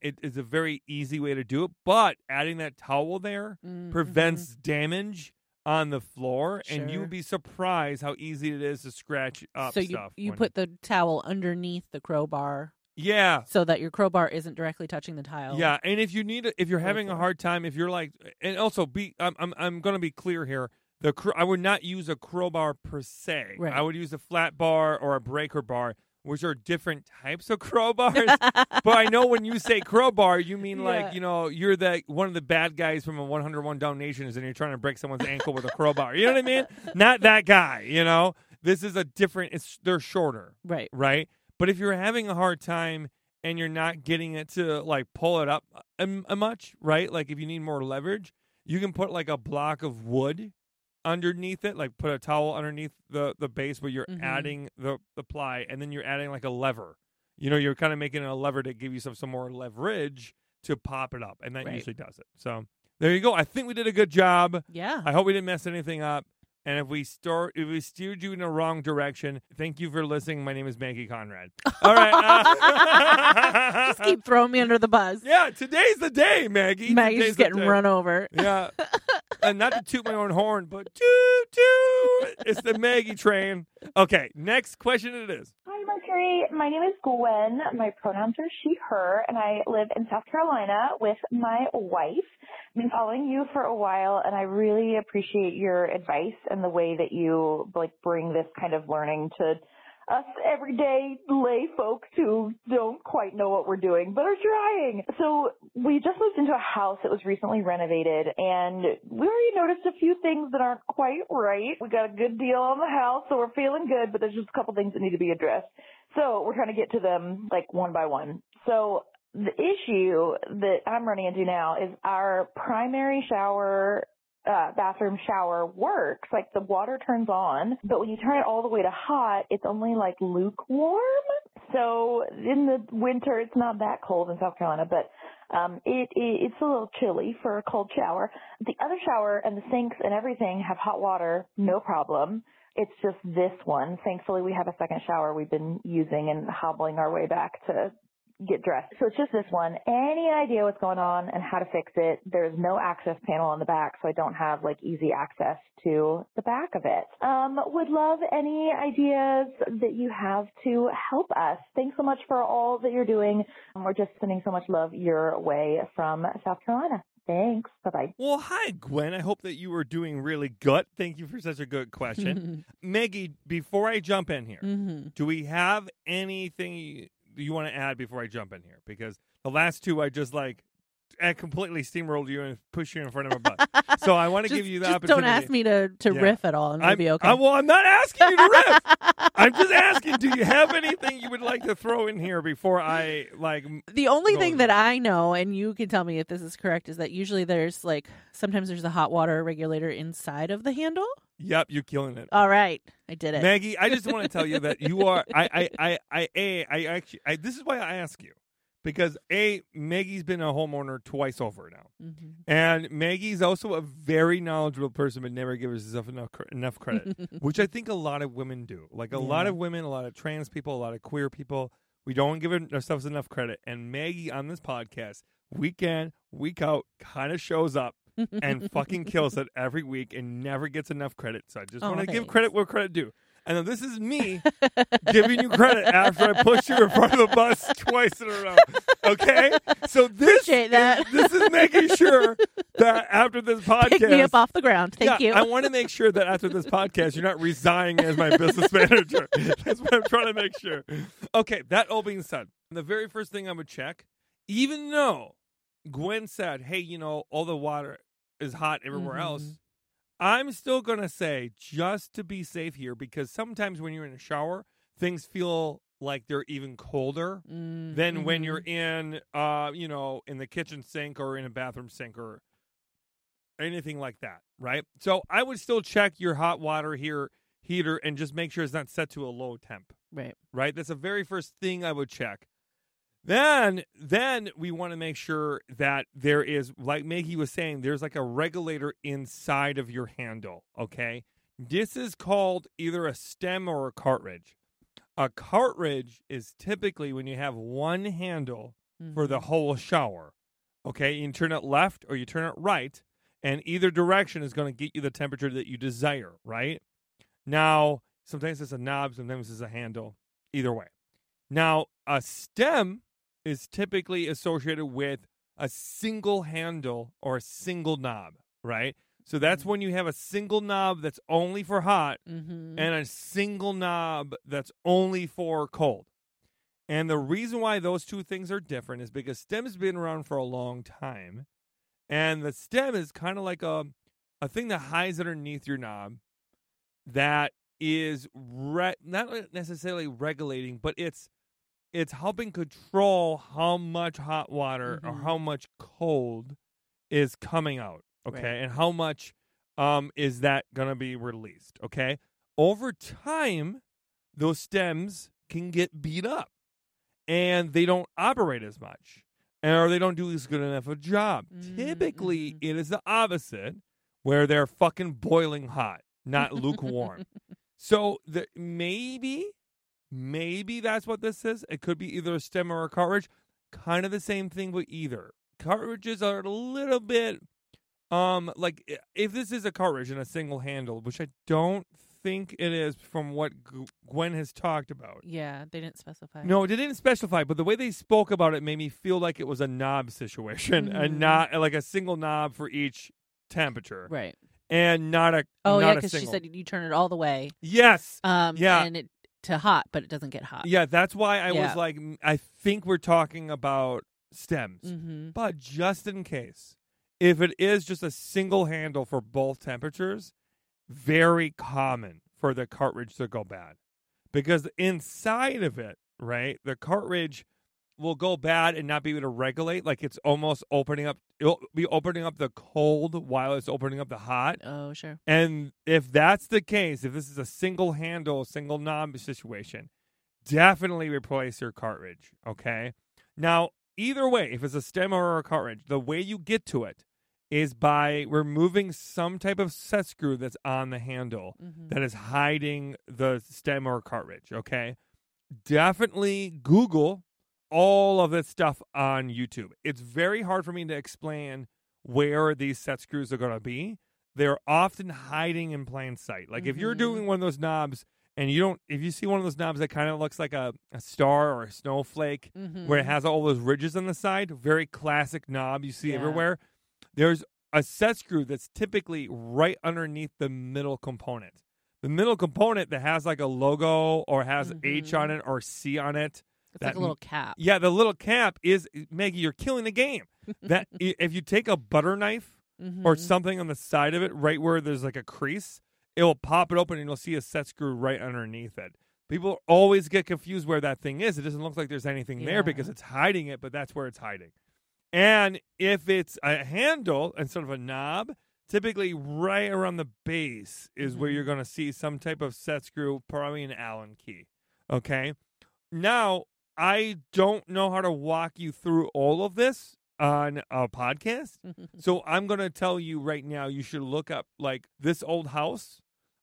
[SPEAKER 1] It is a very easy way to do it, but adding that towel there
[SPEAKER 3] Mm-hmm.
[SPEAKER 1] prevents damage on the floor, and you
[SPEAKER 3] Sure.
[SPEAKER 1] would be surprised how easy it is to scratch up
[SPEAKER 3] So you
[SPEAKER 1] stuff.
[SPEAKER 3] you put the towel underneath the crowbar
[SPEAKER 1] yeah.
[SPEAKER 3] so that your crowbar isn't directly touching the tile.
[SPEAKER 1] Yeah, and if you need, if you're having a hard time, if you're like, and also be, I'm, I'm, I'm going to be clear here. The cr- I would not use a crowbar per se.
[SPEAKER 3] Right.
[SPEAKER 1] I would use a flat bar or a breaker bar, which are different types of crowbars. but I know when you say crowbar, you mean
[SPEAKER 3] Yeah.
[SPEAKER 1] like you know you're the one of the bad guys from a 101 Dalmatians, and you're trying to break someone's ankle with a crowbar. You know what I mean? Not that guy. You know, this is a different. It's they're shorter
[SPEAKER 3] right.
[SPEAKER 1] right? But if you're having a hard time and you're not getting it to like pull it up a, a much, right? Like if you need more leverage, you can put like a block of wood underneath it, like put a towel underneath the the base where you're
[SPEAKER 3] Mhm.
[SPEAKER 1] adding the the ply, and then you're adding like a lever. You know, you're kind of making a lever to give you some some more leverage to pop it up, and that
[SPEAKER 3] Right.
[SPEAKER 1] usually does it. So there you go. I think we did a good job.
[SPEAKER 3] Yeah.
[SPEAKER 1] I hope we didn't mess anything up. And if we start, if we steered you in the wrong direction, thank you for listening. My name is Maggie Conrad. All right. uh-
[SPEAKER 3] Just keep throwing me under the bus.
[SPEAKER 1] yeah, today's the day, Maggie.
[SPEAKER 3] Maggie's
[SPEAKER 1] Today's
[SPEAKER 3] just getting
[SPEAKER 1] day.
[SPEAKER 3] run over.
[SPEAKER 1] Yeah. and not to toot my own horn, but toot toot. It's the Maggie train. Okay, next question it is.
[SPEAKER 5] Hi, Mercury. My name is Gwen. My pronouns are she, her, and I live in South Carolina with my wife. Been following you for a while, and I really appreciate your advice and the way that you like bring this kind of learning to us everyday lay folks who don't quite know what we're doing, but are trying. So we just moved into a house that was recently renovated and we already noticed a few things that aren't quite right. We got a good deal on the house, so we're feeling good, but there's just a couple things that need to be addressed. So we're trying to get to them like one by one. So the issue that I'm running into now is our primary shower uh, bathroom shower works. Like the water turns on, but when you turn it all the way to hot, it's only like lukewarm. So in the winter, it's not that cold in South Carolina, but um, it, it it's a little chilly for a cold shower. The other shower and the sinks and everything have hot water, no problem. It's just this one. Thankfully, we have a second shower we've been using and hobbling our way back to get dressed. So it's just this one. Any idea what's going on and how to fix it? There's no access panel on the back, so I don't have like easy access to the back of it. Um, would love any ideas that you have to help us. Thanks so much for all that you're doing. We're just sending so much love your way from South Carolina. Thanks. Bye bye.
[SPEAKER 1] Well, hi, Gwen. I hope that you are doing really good. Thank you for such a good question. Maggie, before I jump in here,
[SPEAKER 3] hmm
[SPEAKER 1] do we have anything you, want to add before I jump in here? Because the last two, I just like I completely steamrolled you and pushed you in front of my butt. so I want to give you the
[SPEAKER 3] just
[SPEAKER 1] opportunity.
[SPEAKER 3] don't ask me to, to
[SPEAKER 1] Yeah.
[SPEAKER 3] riff at all, and we'll
[SPEAKER 1] I'm,
[SPEAKER 3] be okay.
[SPEAKER 1] I, well, I'm not asking you to riff. I'm just asking, do you have anything you would like to throw in here before I like?
[SPEAKER 3] the only thing that I know, and you can tell me if this is correct, is that usually there's like sometimes there's a hot water regulator inside of the handle.
[SPEAKER 1] Yep, you're killing it.
[SPEAKER 3] All right, I did it.
[SPEAKER 1] Maggie, I just want to tell you that you are. I, I, I, I, a, I actually. I, this is why I ask you, because a Maggie's been a homeowner twice over now,
[SPEAKER 3] Mhm.
[SPEAKER 1] and Maggie's also a very knowledgeable person, but never gives herself enough enough credit, which I think a lot of women do. Like a lot of women, a lot of trans people, a lot of queer people, we don't give ourselves enough credit. And Maggie on this podcast, week in, week out, kind of shows up and fucking kills it every week and never gets enough credit. So I just
[SPEAKER 3] Oh,
[SPEAKER 1] want to give credit where credit due. And then this is me giving you credit after I pushed you in front of the bus twice in a row. Okay? So this
[SPEAKER 3] Appreciate that.
[SPEAKER 1] Is, this is making sure that after this podcast
[SPEAKER 3] Pick me up off the ground. Thank
[SPEAKER 1] yeah,
[SPEAKER 3] you.
[SPEAKER 1] I want to make sure that after this podcast, you're not resigning as my business manager. That's what I'm trying to make sure. Okay, that all being said, the very first thing I would check, even though Gwen said, hey, you know, all the water is hot everywhere
[SPEAKER 3] Mhm.
[SPEAKER 1] else, I'm still going to say, just to be safe here, because sometimes when you're in a shower, things feel like they're even colder
[SPEAKER 3] Mm,
[SPEAKER 1] than when you're in uh you know in the kitchen sink or in a bathroom sink or anything like that right so i would still check your hot water here heater and just make sure it's not set to a low temp
[SPEAKER 3] right.
[SPEAKER 1] right that's the very first thing i would check then then we want to make sure that there is like maggie was saying there's like a regulator inside of your handle okay this is called either a stem or a cartridge a cartridge is typically when you have one handle for the
[SPEAKER 3] Mhm.
[SPEAKER 1] whole shower. Okay, you can turn it left or you turn it right, and either direction is going to get you the temperature that you desire, right? Now, sometimes it's a knob, sometimes it's a handle, either way. Now, a stem is typically associated with a single handle or a single knob, right? So that's when you have a single knob that's only for hot
[SPEAKER 3] Mhm.
[SPEAKER 1] and a single knob that's only for cold. And the reason why those two things are different is because stem's been around for a long time. And the stem is kind of like a a thing that hides underneath your knob that is re- not necessarily regulating, but it's it's helping control how much hot water or
[SPEAKER 3] Mhm.
[SPEAKER 1] how much cold is coming out. Okay.
[SPEAKER 3] Right.
[SPEAKER 1] And how much um is that gonna be released? Okay. Over time, those stems can get beat up and they don't operate as much. Or they don't do as good enough a job.
[SPEAKER 3] Mm,
[SPEAKER 1] Typically it is the opposite, where they're fucking boiling hot, not lukewarm. So the, maybe, maybe that's what this is. It could be either a stem or a cartridge. Kind of the same thing with either. Cartridges are a little bit Um, like if this is a cartridge in a single handle, which I don't think it is, from what G- Gwen has talked about.
[SPEAKER 3] Yeah, they didn't specify.
[SPEAKER 1] No, they didn't specify, but the way they spoke about it made me feel like it was a knob situation,
[SPEAKER 3] Mhm.
[SPEAKER 1] and not like a single knob for each temperature,
[SPEAKER 3] Right.
[SPEAKER 1] and not a
[SPEAKER 3] Oh
[SPEAKER 1] not
[SPEAKER 3] yeah, because she said you turn it all the way.
[SPEAKER 1] yes,
[SPEAKER 3] Um.
[SPEAKER 1] Yeah.
[SPEAKER 3] And it to hot, but it doesn't get hot.
[SPEAKER 1] yeah. That's why I
[SPEAKER 3] Yeah.
[SPEAKER 1] was like, I think we're talking about stems.
[SPEAKER 3] Mm-hmm.
[SPEAKER 1] But just in case, if it is just a single handle for both temperatures, very common for the cartridge to go bad. Because inside of it, right, the cartridge will go bad and not be able to regulate. Like it's almost opening up, it'll be opening up the cold while it's opening up the hot.
[SPEAKER 3] Oh sure.
[SPEAKER 1] And if that's the case, if this is a single handle, single knob situation, definitely replace your cartridge. Okay. Now, either way, if it's a stem or a cartridge, the way you get to it is by removing some type of set screw that's on the handle
[SPEAKER 3] Mm-hmm.
[SPEAKER 1] that is hiding the stem or cartridge. Okay. Definitely Google all of this stuff on YouTube. It's very hard for me to explain where these set screws are going to be. They're often hiding in plain sight. Like if you're
[SPEAKER 3] Mhm.
[SPEAKER 1] doing one of those knobs and you don't, if you see one of those knobs that kind of looks like a, a star or a snowflake
[SPEAKER 3] Mm-hmm.
[SPEAKER 1] where it has all those ridges on the side, very classic knob you see
[SPEAKER 3] Yeah.
[SPEAKER 1] everywhere. There's a set screw that's typically right underneath the middle component. The middle component that has like a logo or has H
[SPEAKER 3] Mhm.
[SPEAKER 1] on it or C on it.
[SPEAKER 3] It's like
[SPEAKER 1] that-
[SPEAKER 3] a little cap.
[SPEAKER 1] Yeah, the little cap is Maggie. You're killing the game. That if you take a butter knife
[SPEAKER 3] Mm-hmm.
[SPEAKER 1] or something on the side of it, right where there's like a crease, it will pop it open and you'll see a set screw right underneath it. People always get confused where that thing is. It doesn't look like there's anything
[SPEAKER 3] Yeah.
[SPEAKER 1] there because it's hiding it, but that's where it's hiding. And if it's a handle instead of a knob, typically right around the base is where
[SPEAKER 3] Mhm.
[SPEAKER 1] you're going to see some type of set screw, probably an Allen key. Okay. Now, I don't know how to walk you through all of this on a podcast. So I'm going to tell you right now you should look up like this old house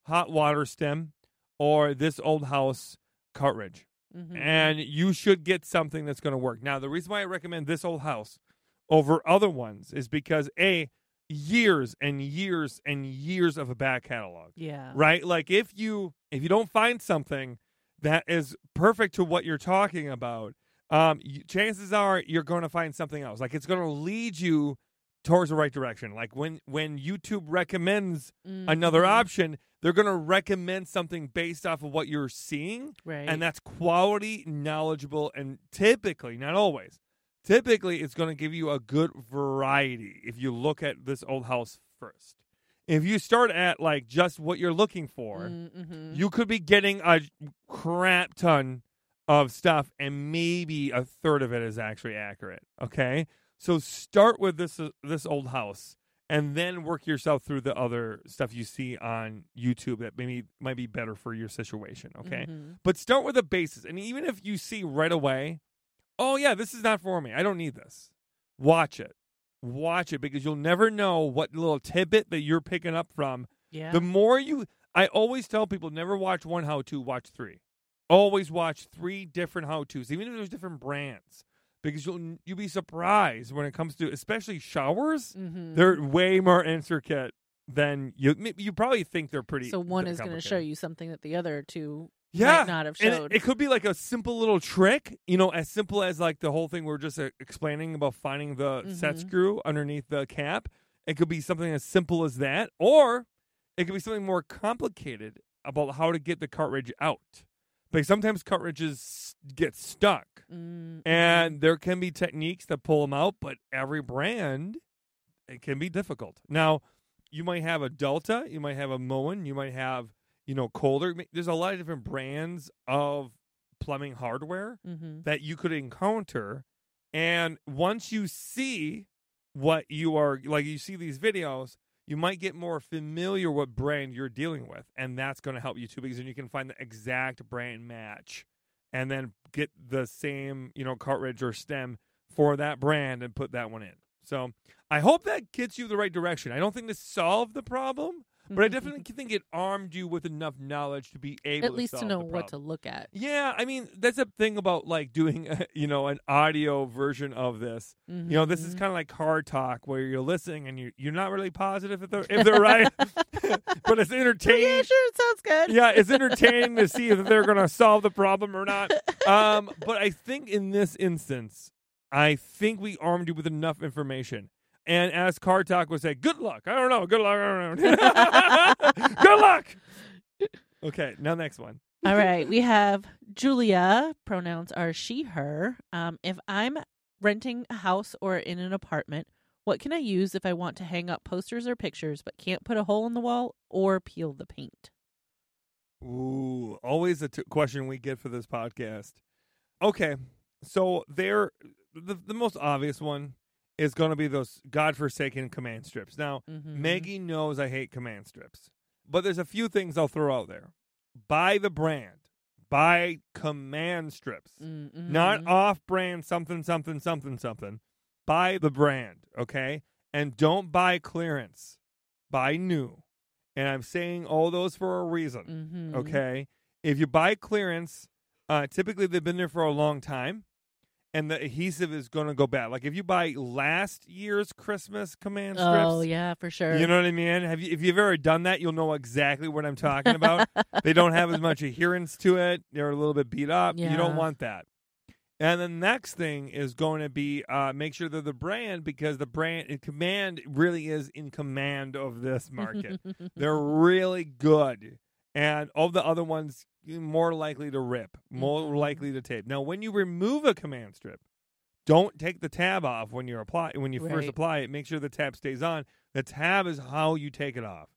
[SPEAKER 1] hot water stem or this old house cartridge
[SPEAKER 3] Mhm.
[SPEAKER 1] and you should get something that's going to work. Now, the reason why I recommend this old house over other ones is because a years and years and years of a back catalog
[SPEAKER 3] yeah.
[SPEAKER 1] right like if you if you don't find something that is perfect to what you're talking about um chances are you're going to find something else like it's going to lead you towards the right direction like when when youtube recommends another
[SPEAKER 3] Mhm.
[SPEAKER 1] option they're going to recommend something based off of what you're seeing
[SPEAKER 3] Right.
[SPEAKER 1] and that's quality knowledgeable and typically not always typically it's going to give you a good variety if you look at this old house first if you start at like just what you're looking for
[SPEAKER 3] Mm-hmm.
[SPEAKER 1] you could be getting a crap ton of stuff and maybe a third of it is actually accurate okay so start with this uh, this old house and then work yourself through the other stuff you see on YouTube that maybe might be better for your situation okay
[SPEAKER 3] Mhm.
[SPEAKER 1] but start with the basis. And even if you see right away, oh, yeah, this is not for me, I don't need this, watch it. Watch it because you'll never know what little tidbit that you're picking up from.
[SPEAKER 3] Yeah.
[SPEAKER 1] The more you, I always tell people never watch one how to, watch three. Always watch three different how tos, even if there's different brands, because you'll you'll be surprised when it comes to especially showers.
[SPEAKER 3] Mhm.
[SPEAKER 1] They're way more intricate than you. You probably think they're pretty.
[SPEAKER 3] so one is going to show you something that the other two
[SPEAKER 1] Yeah,
[SPEAKER 3] might not have
[SPEAKER 1] and it- it, could be like a simple little trick, you know, as simple as like the whole thing we're just uh, explaining about finding the set
[SPEAKER 3] Mhm.
[SPEAKER 1] screw underneath the cap. It could be something as simple as that, or it could be something more complicated about how to get the cartridge out. Because sometimes cartridges get stuck,
[SPEAKER 3] Mm,
[SPEAKER 1] and there can be techniques that pull them out, but every brand it can be difficult. Now, you might have a Delta, you might have a Moen, you might have you know Kohler. There's a lot of different brands of plumbing hardware
[SPEAKER 3] mhm.
[SPEAKER 1] that you could encounter, and once you see what you are like, you see these videos. You might get more familiar what brand you're dealing with, and that's going to help you too because then you can find the exact brand match and then get the same, you know, cartridge or stem for that brand and put that one in. So I hope that gets you the right direction. I don't think this solved the problem, but I definitely think it armed you with enough knowledge to be able
[SPEAKER 3] At least to know what to look at.
[SPEAKER 1] Yeah, I mean that's a thing about like doing, you know, an audio version of this. You know, this is
[SPEAKER 3] Mhm.
[SPEAKER 1] kind of like car talk where you're listening and you you're not really positive if they're if they're right, but it's entertaining.
[SPEAKER 3] yeah, sure, it sounds good.
[SPEAKER 1] yeah, it's entertaining to see if they're going to solve the problem or not. Um, but I think in this instance, I think we armed you with enough information. And as Car Talk would say, good luck. I don't know. Good luck. I don't know. good luck. Okay, now next one.
[SPEAKER 3] All right, we have Julia. Pronouns are she, her. Um, if I'm renting a house or in an apartment, what can I use if I want to hang up posters or pictures but can't put a hole in the wall or peel the paint?
[SPEAKER 1] Ooh, always a t- question we get for this podcast. Okay, so there, the the most obvious one is going to be those godforsaken command strips. Now,
[SPEAKER 3] Mhm.
[SPEAKER 1] Maggie knows I hate command strips, but there's a few things I'll throw out there. Buy the brand. Buy command strips,
[SPEAKER 3] Mm,
[SPEAKER 1] not
[SPEAKER 3] mhm.
[SPEAKER 1] off-brand something something something something. Buy the brand, okay? And don't buy clearance. Buy new. And I'm saying all those for a reason.
[SPEAKER 3] Mhm.
[SPEAKER 1] Okay. If you buy clearance, uh, typically they've been there for a long time and the adhesive is going to go bad. Like if you buy last year's Christmas command strips,
[SPEAKER 3] Oh yeah, for sure.
[SPEAKER 1] you know what I mean? Have you, if you've ever done that, you'll know exactly what I'm talking about. they don't have as much adherence to it. They're a little bit beat up. You don't want that. And the next thing is going to be uh, make sure they're the brand because the brand in command really is in command of this market. They're really good. And all the other ones, you're more likely to rip, more
[SPEAKER 3] Mhm.
[SPEAKER 1] likely to tape. Now, when you remove a command strip, don't take the tab off when you're apply when you first apply it. Make sure the tab stays on. The tab is how you take it off.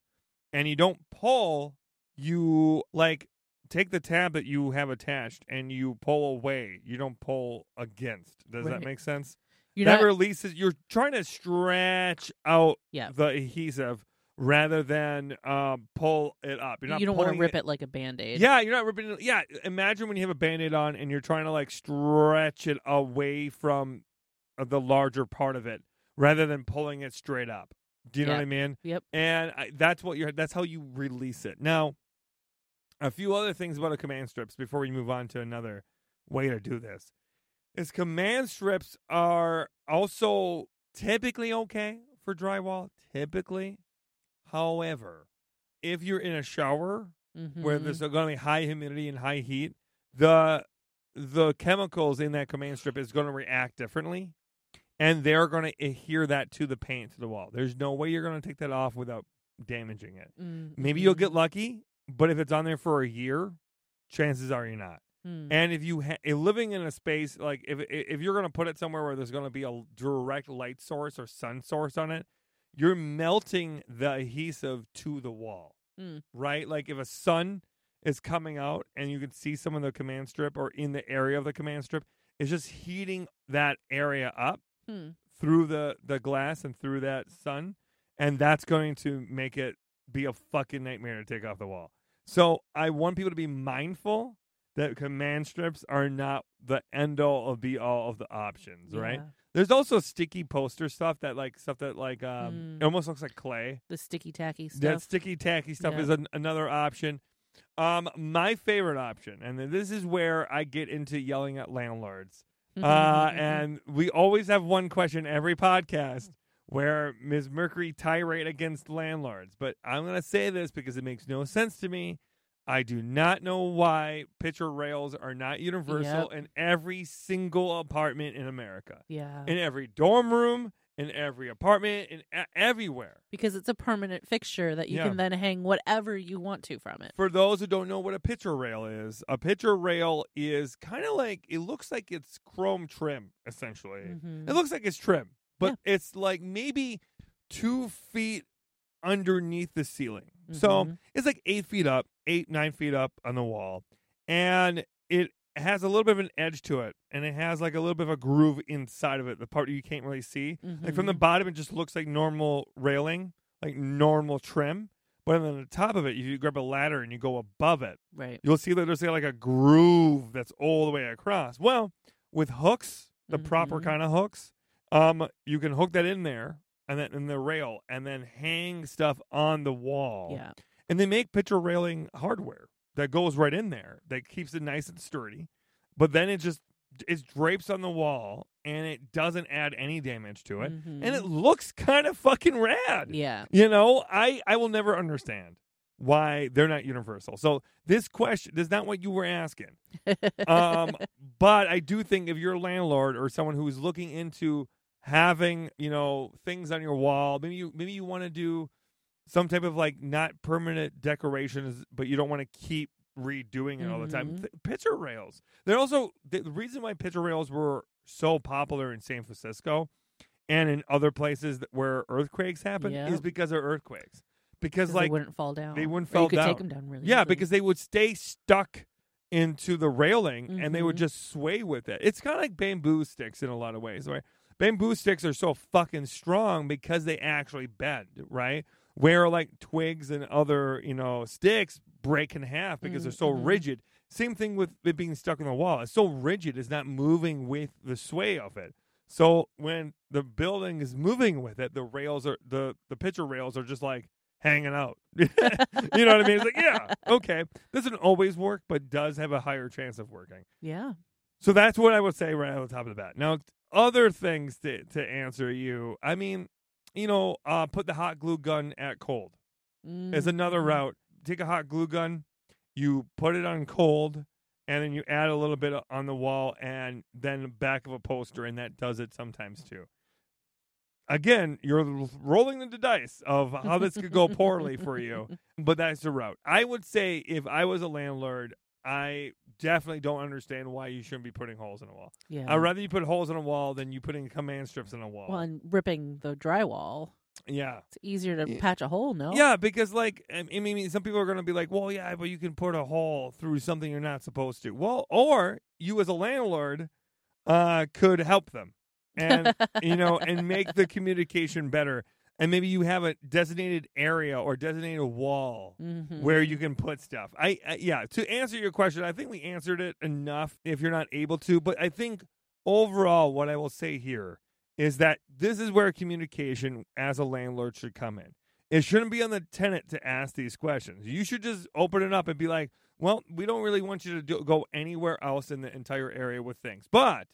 [SPEAKER 1] And you don't pull, you like take the tab that you have attached and you pull away. You don't pull against. Does that make sense?
[SPEAKER 3] You're
[SPEAKER 1] that
[SPEAKER 3] not,
[SPEAKER 1] releases you're trying to stretch out
[SPEAKER 3] Yeah.
[SPEAKER 1] the adhesive rather than um, pull it up. You're not
[SPEAKER 3] you don't want to rip it like a band aid.
[SPEAKER 1] Yeah, you're not ripping it. Yeah, imagine when you have a band-aid on and you're trying to like stretch it away from the larger part of it rather than pulling it straight up. Do you know what I mean?
[SPEAKER 3] Yep.
[SPEAKER 1] And I, that's what you're. That's how you release it. Now, a few other things about a command strips before we move on to another way to do this is command strips are also typically okay for drywall. Typically, however, if you're in a shower where
[SPEAKER 3] Mhm.
[SPEAKER 1] there's going to be high humidity and high heat, the the chemicals in that command strip is going to react differently, and they're going to adhere that to the paint to the wall. There's no way you're going to take that off without damaging it.
[SPEAKER 3] Mm,
[SPEAKER 1] Maybe you'll get lucky, but if it's on there for a year, chances are you're not.
[SPEAKER 3] Mm.
[SPEAKER 1] And if you ha- living in a space like if if you're going to put it somewhere where there's going to be a direct light source or sun source on it, you're melting the adhesive to the wall.
[SPEAKER 3] Mm.
[SPEAKER 1] Right? Like if a sun is coming out and you can see some of the command strip or in the area of the command strip, it's just heating that area up
[SPEAKER 3] Hmm.
[SPEAKER 1] through the the glass and through that sun, and that's going to make it be a fucking nightmare to take off the wall. So I want people to be mindful that command strips are not the end all of be all of the options, right?
[SPEAKER 3] Yeah.
[SPEAKER 1] There's also sticky poster stuff that like stuff that like um
[SPEAKER 3] Mm.
[SPEAKER 1] it almost looks like clay.
[SPEAKER 3] The sticky tacky stuff.
[SPEAKER 1] That sticky tacky stuff
[SPEAKER 3] Yeah.
[SPEAKER 1] is an, another option. Um, my favorite option, and this is where I get into yelling at landlords. Uh, and we always have one question every podcast where Ms. Mercury tirade against landlords. But I'm going to say this because it makes no sense to me. I do not know why picture rails are not universal
[SPEAKER 3] Yep.
[SPEAKER 1] in every single apartment in America,
[SPEAKER 3] yeah.
[SPEAKER 1] in every dorm room, in every apartment, in e- everywhere.
[SPEAKER 3] because it's a permanent fixture that you
[SPEAKER 1] Yeah.
[SPEAKER 3] can then hang whatever you want to from it.
[SPEAKER 1] For those who don't know what a picture rail is, a picture rail is kind of like it looks like it's chrome trim, essentially.
[SPEAKER 3] Mhm.
[SPEAKER 1] It looks like it's trim, but it's like maybe two feet underneath the ceiling. So
[SPEAKER 3] Mhm.
[SPEAKER 1] it's like eight feet up, eight, nine feet up on the wall. And it has a little bit of an edge to it. And it has like a little bit of a groove inside of it, the part you can't really see. Like from the
[SPEAKER 3] Mhm.
[SPEAKER 1] bottom, it just looks like normal railing, like normal trim. But on the top of it, if you grab a ladder and you go above it,
[SPEAKER 3] right.
[SPEAKER 1] you'll see that there's like a groove that's all the way across. Well, with hooks, the proper
[SPEAKER 3] Mhm.
[SPEAKER 1] kind of hooks, um, you can hook that in there and then in the rail and then hang stuff on the wall.
[SPEAKER 3] Yeah.
[SPEAKER 1] And they make picture railing hardware that goes right in there that keeps it nice and sturdy. But then it just it drapes on the wall and it doesn't add any damage to it. And it looks kind of fucking rad.
[SPEAKER 3] Mm-hmm. Yeah.
[SPEAKER 1] You know, I I will never understand why they're not universal. So this question is not what you were asking. Um, but I do think if you're a landlord or someone who's looking into having, you know, things on your wall, maybe you maybe you want to do some type of like not permanent decorations, but you don't want to keep redoing it all the time.
[SPEAKER 3] Mhm.
[SPEAKER 1] Th- picture rails. They're also the, reason why picture rails were so popular in San Francisco and in other places that, where earthquakes happen
[SPEAKER 3] Yeah.
[SPEAKER 1] is because of earthquakes. Because like
[SPEAKER 3] they wouldn't fall down.
[SPEAKER 1] they wouldn't
[SPEAKER 3] Or
[SPEAKER 1] fall
[SPEAKER 3] could
[SPEAKER 1] down.
[SPEAKER 3] take them down really
[SPEAKER 1] yeah,
[SPEAKER 3] easily.
[SPEAKER 1] because they would stay stuck into the railing and they would
[SPEAKER 3] Mhm.
[SPEAKER 1] just sway with it. It's kind of like bamboo sticks in a lot of ways, right? Bamboo sticks are so fucking strong because they actually bend, right? Where like twigs and other, you know, sticks break in half because they're so
[SPEAKER 3] Mhm.
[SPEAKER 1] rigid. Same thing with it being stuck in the wall. It's so rigid, it's not moving with the sway of it. So when the building is moving with it, the rails are the the picture rails are just like hanging out. you know what I mean? It's like, yeah, okay. Doesn't always work, but does have a higher chance of working.
[SPEAKER 3] yeah.
[SPEAKER 1] So that's what I would say right on the top of the bat. Now, other things to to answer you. I mean, you know, uh, put the hot glue gun at cold is another
[SPEAKER 3] Mhm.
[SPEAKER 1] route. Take a hot glue gun, you put it on cold, and then you add a little bit on the wall and then back of a poster, and that does it sometimes too. Again, you're rolling the dice of how this could go poorly for you, but that's the route. I would say if I was a landlord, I definitely don't understand why you shouldn't be putting holes in a wall.
[SPEAKER 3] Yeah.
[SPEAKER 1] I'd rather you put holes in a wall than you putting command strips in a wall.
[SPEAKER 3] well, and ripping the drywall.
[SPEAKER 1] yeah.
[SPEAKER 3] It's easier to
[SPEAKER 1] Yeah.
[SPEAKER 3] patch a hole, no?
[SPEAKER 1] Yeah, because like I I mean, some people are going to be like, "Well, yeah, but you can put a hole through something you're not supposed to." Well, or you as a landlord uh, could help them, and you know, and make the communication better. And maybe you have a designated area or designated wall
[SPEAKER 3] Mhm.
[SPEAKER 1] where you can put stuff. I, I yeah. To answer your question, I think we answered it enough. If you're not able to, but I think overall, what I will say here is that this is where communication as a landlord should come in. It shouldn't be on the tenant to ask these questions. You should just open it up and be like, "Well, we don't really want you to do, go anywhere else in the entire area with things, but."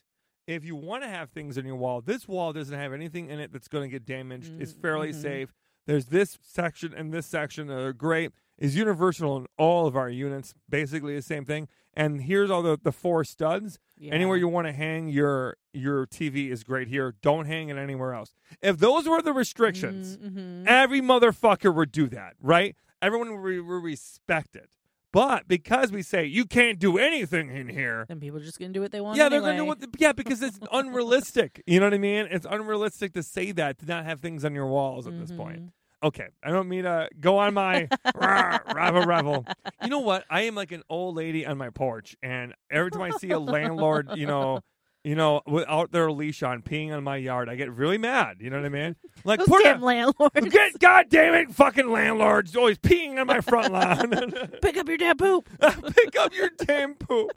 [SPEAKER 1] If you want to have things in your wall, this wall doesn't have anything in it that's going to get damaged. It's fairly
[SPEAKER 3] Mhm.
[SPEAKER 1] safe. There's this section and this section that are great. Is universal in all of our units, basically the same thing. And here's all the, the four studs.
[SPEAKER 3] Yeah.
[SPEAKER 1] Anywhere you want to hang your your TV is great here. Don't hang it anywhere else. If those were the restrictions,
[SPEAKER 3] Mhm.
[SPEAKER 1] every motherfucker would do that, right? Everyone would, re- would respect it. But because we say you can't do anything in here,
[SPEAKER 3] Then people are just gonna do what they want.
[SPEAKER 1] yeah, they're gonna do what. The, yeah, because it's unrealistic. You know what I mean? It's unrealistic to say that to not have things on your walls at this point.
[SPEAKER 3] Mhm.
[SPEAKER 1] Okay, I don't mean to go on my rah, revel revel. You know what? I am like an old lady on my porch, and every time I see a landlord, you know, you know, without their leash on, peeing on my yard, I get really mad. You know what I mean? Like,
[SPEAKER 3] Those
[SPEAKER 1] put
[SPEAKER 3] damn
[SPEAKER 1] a,
[SPEAKER 3] landlords.
[SPEAKER 1] get, God damn it, fucking landlords always peeing on my front lawn.
[SPEAKER 3] Pick up your damn poop.
[SPEAKER 1] Pick up your damn poop.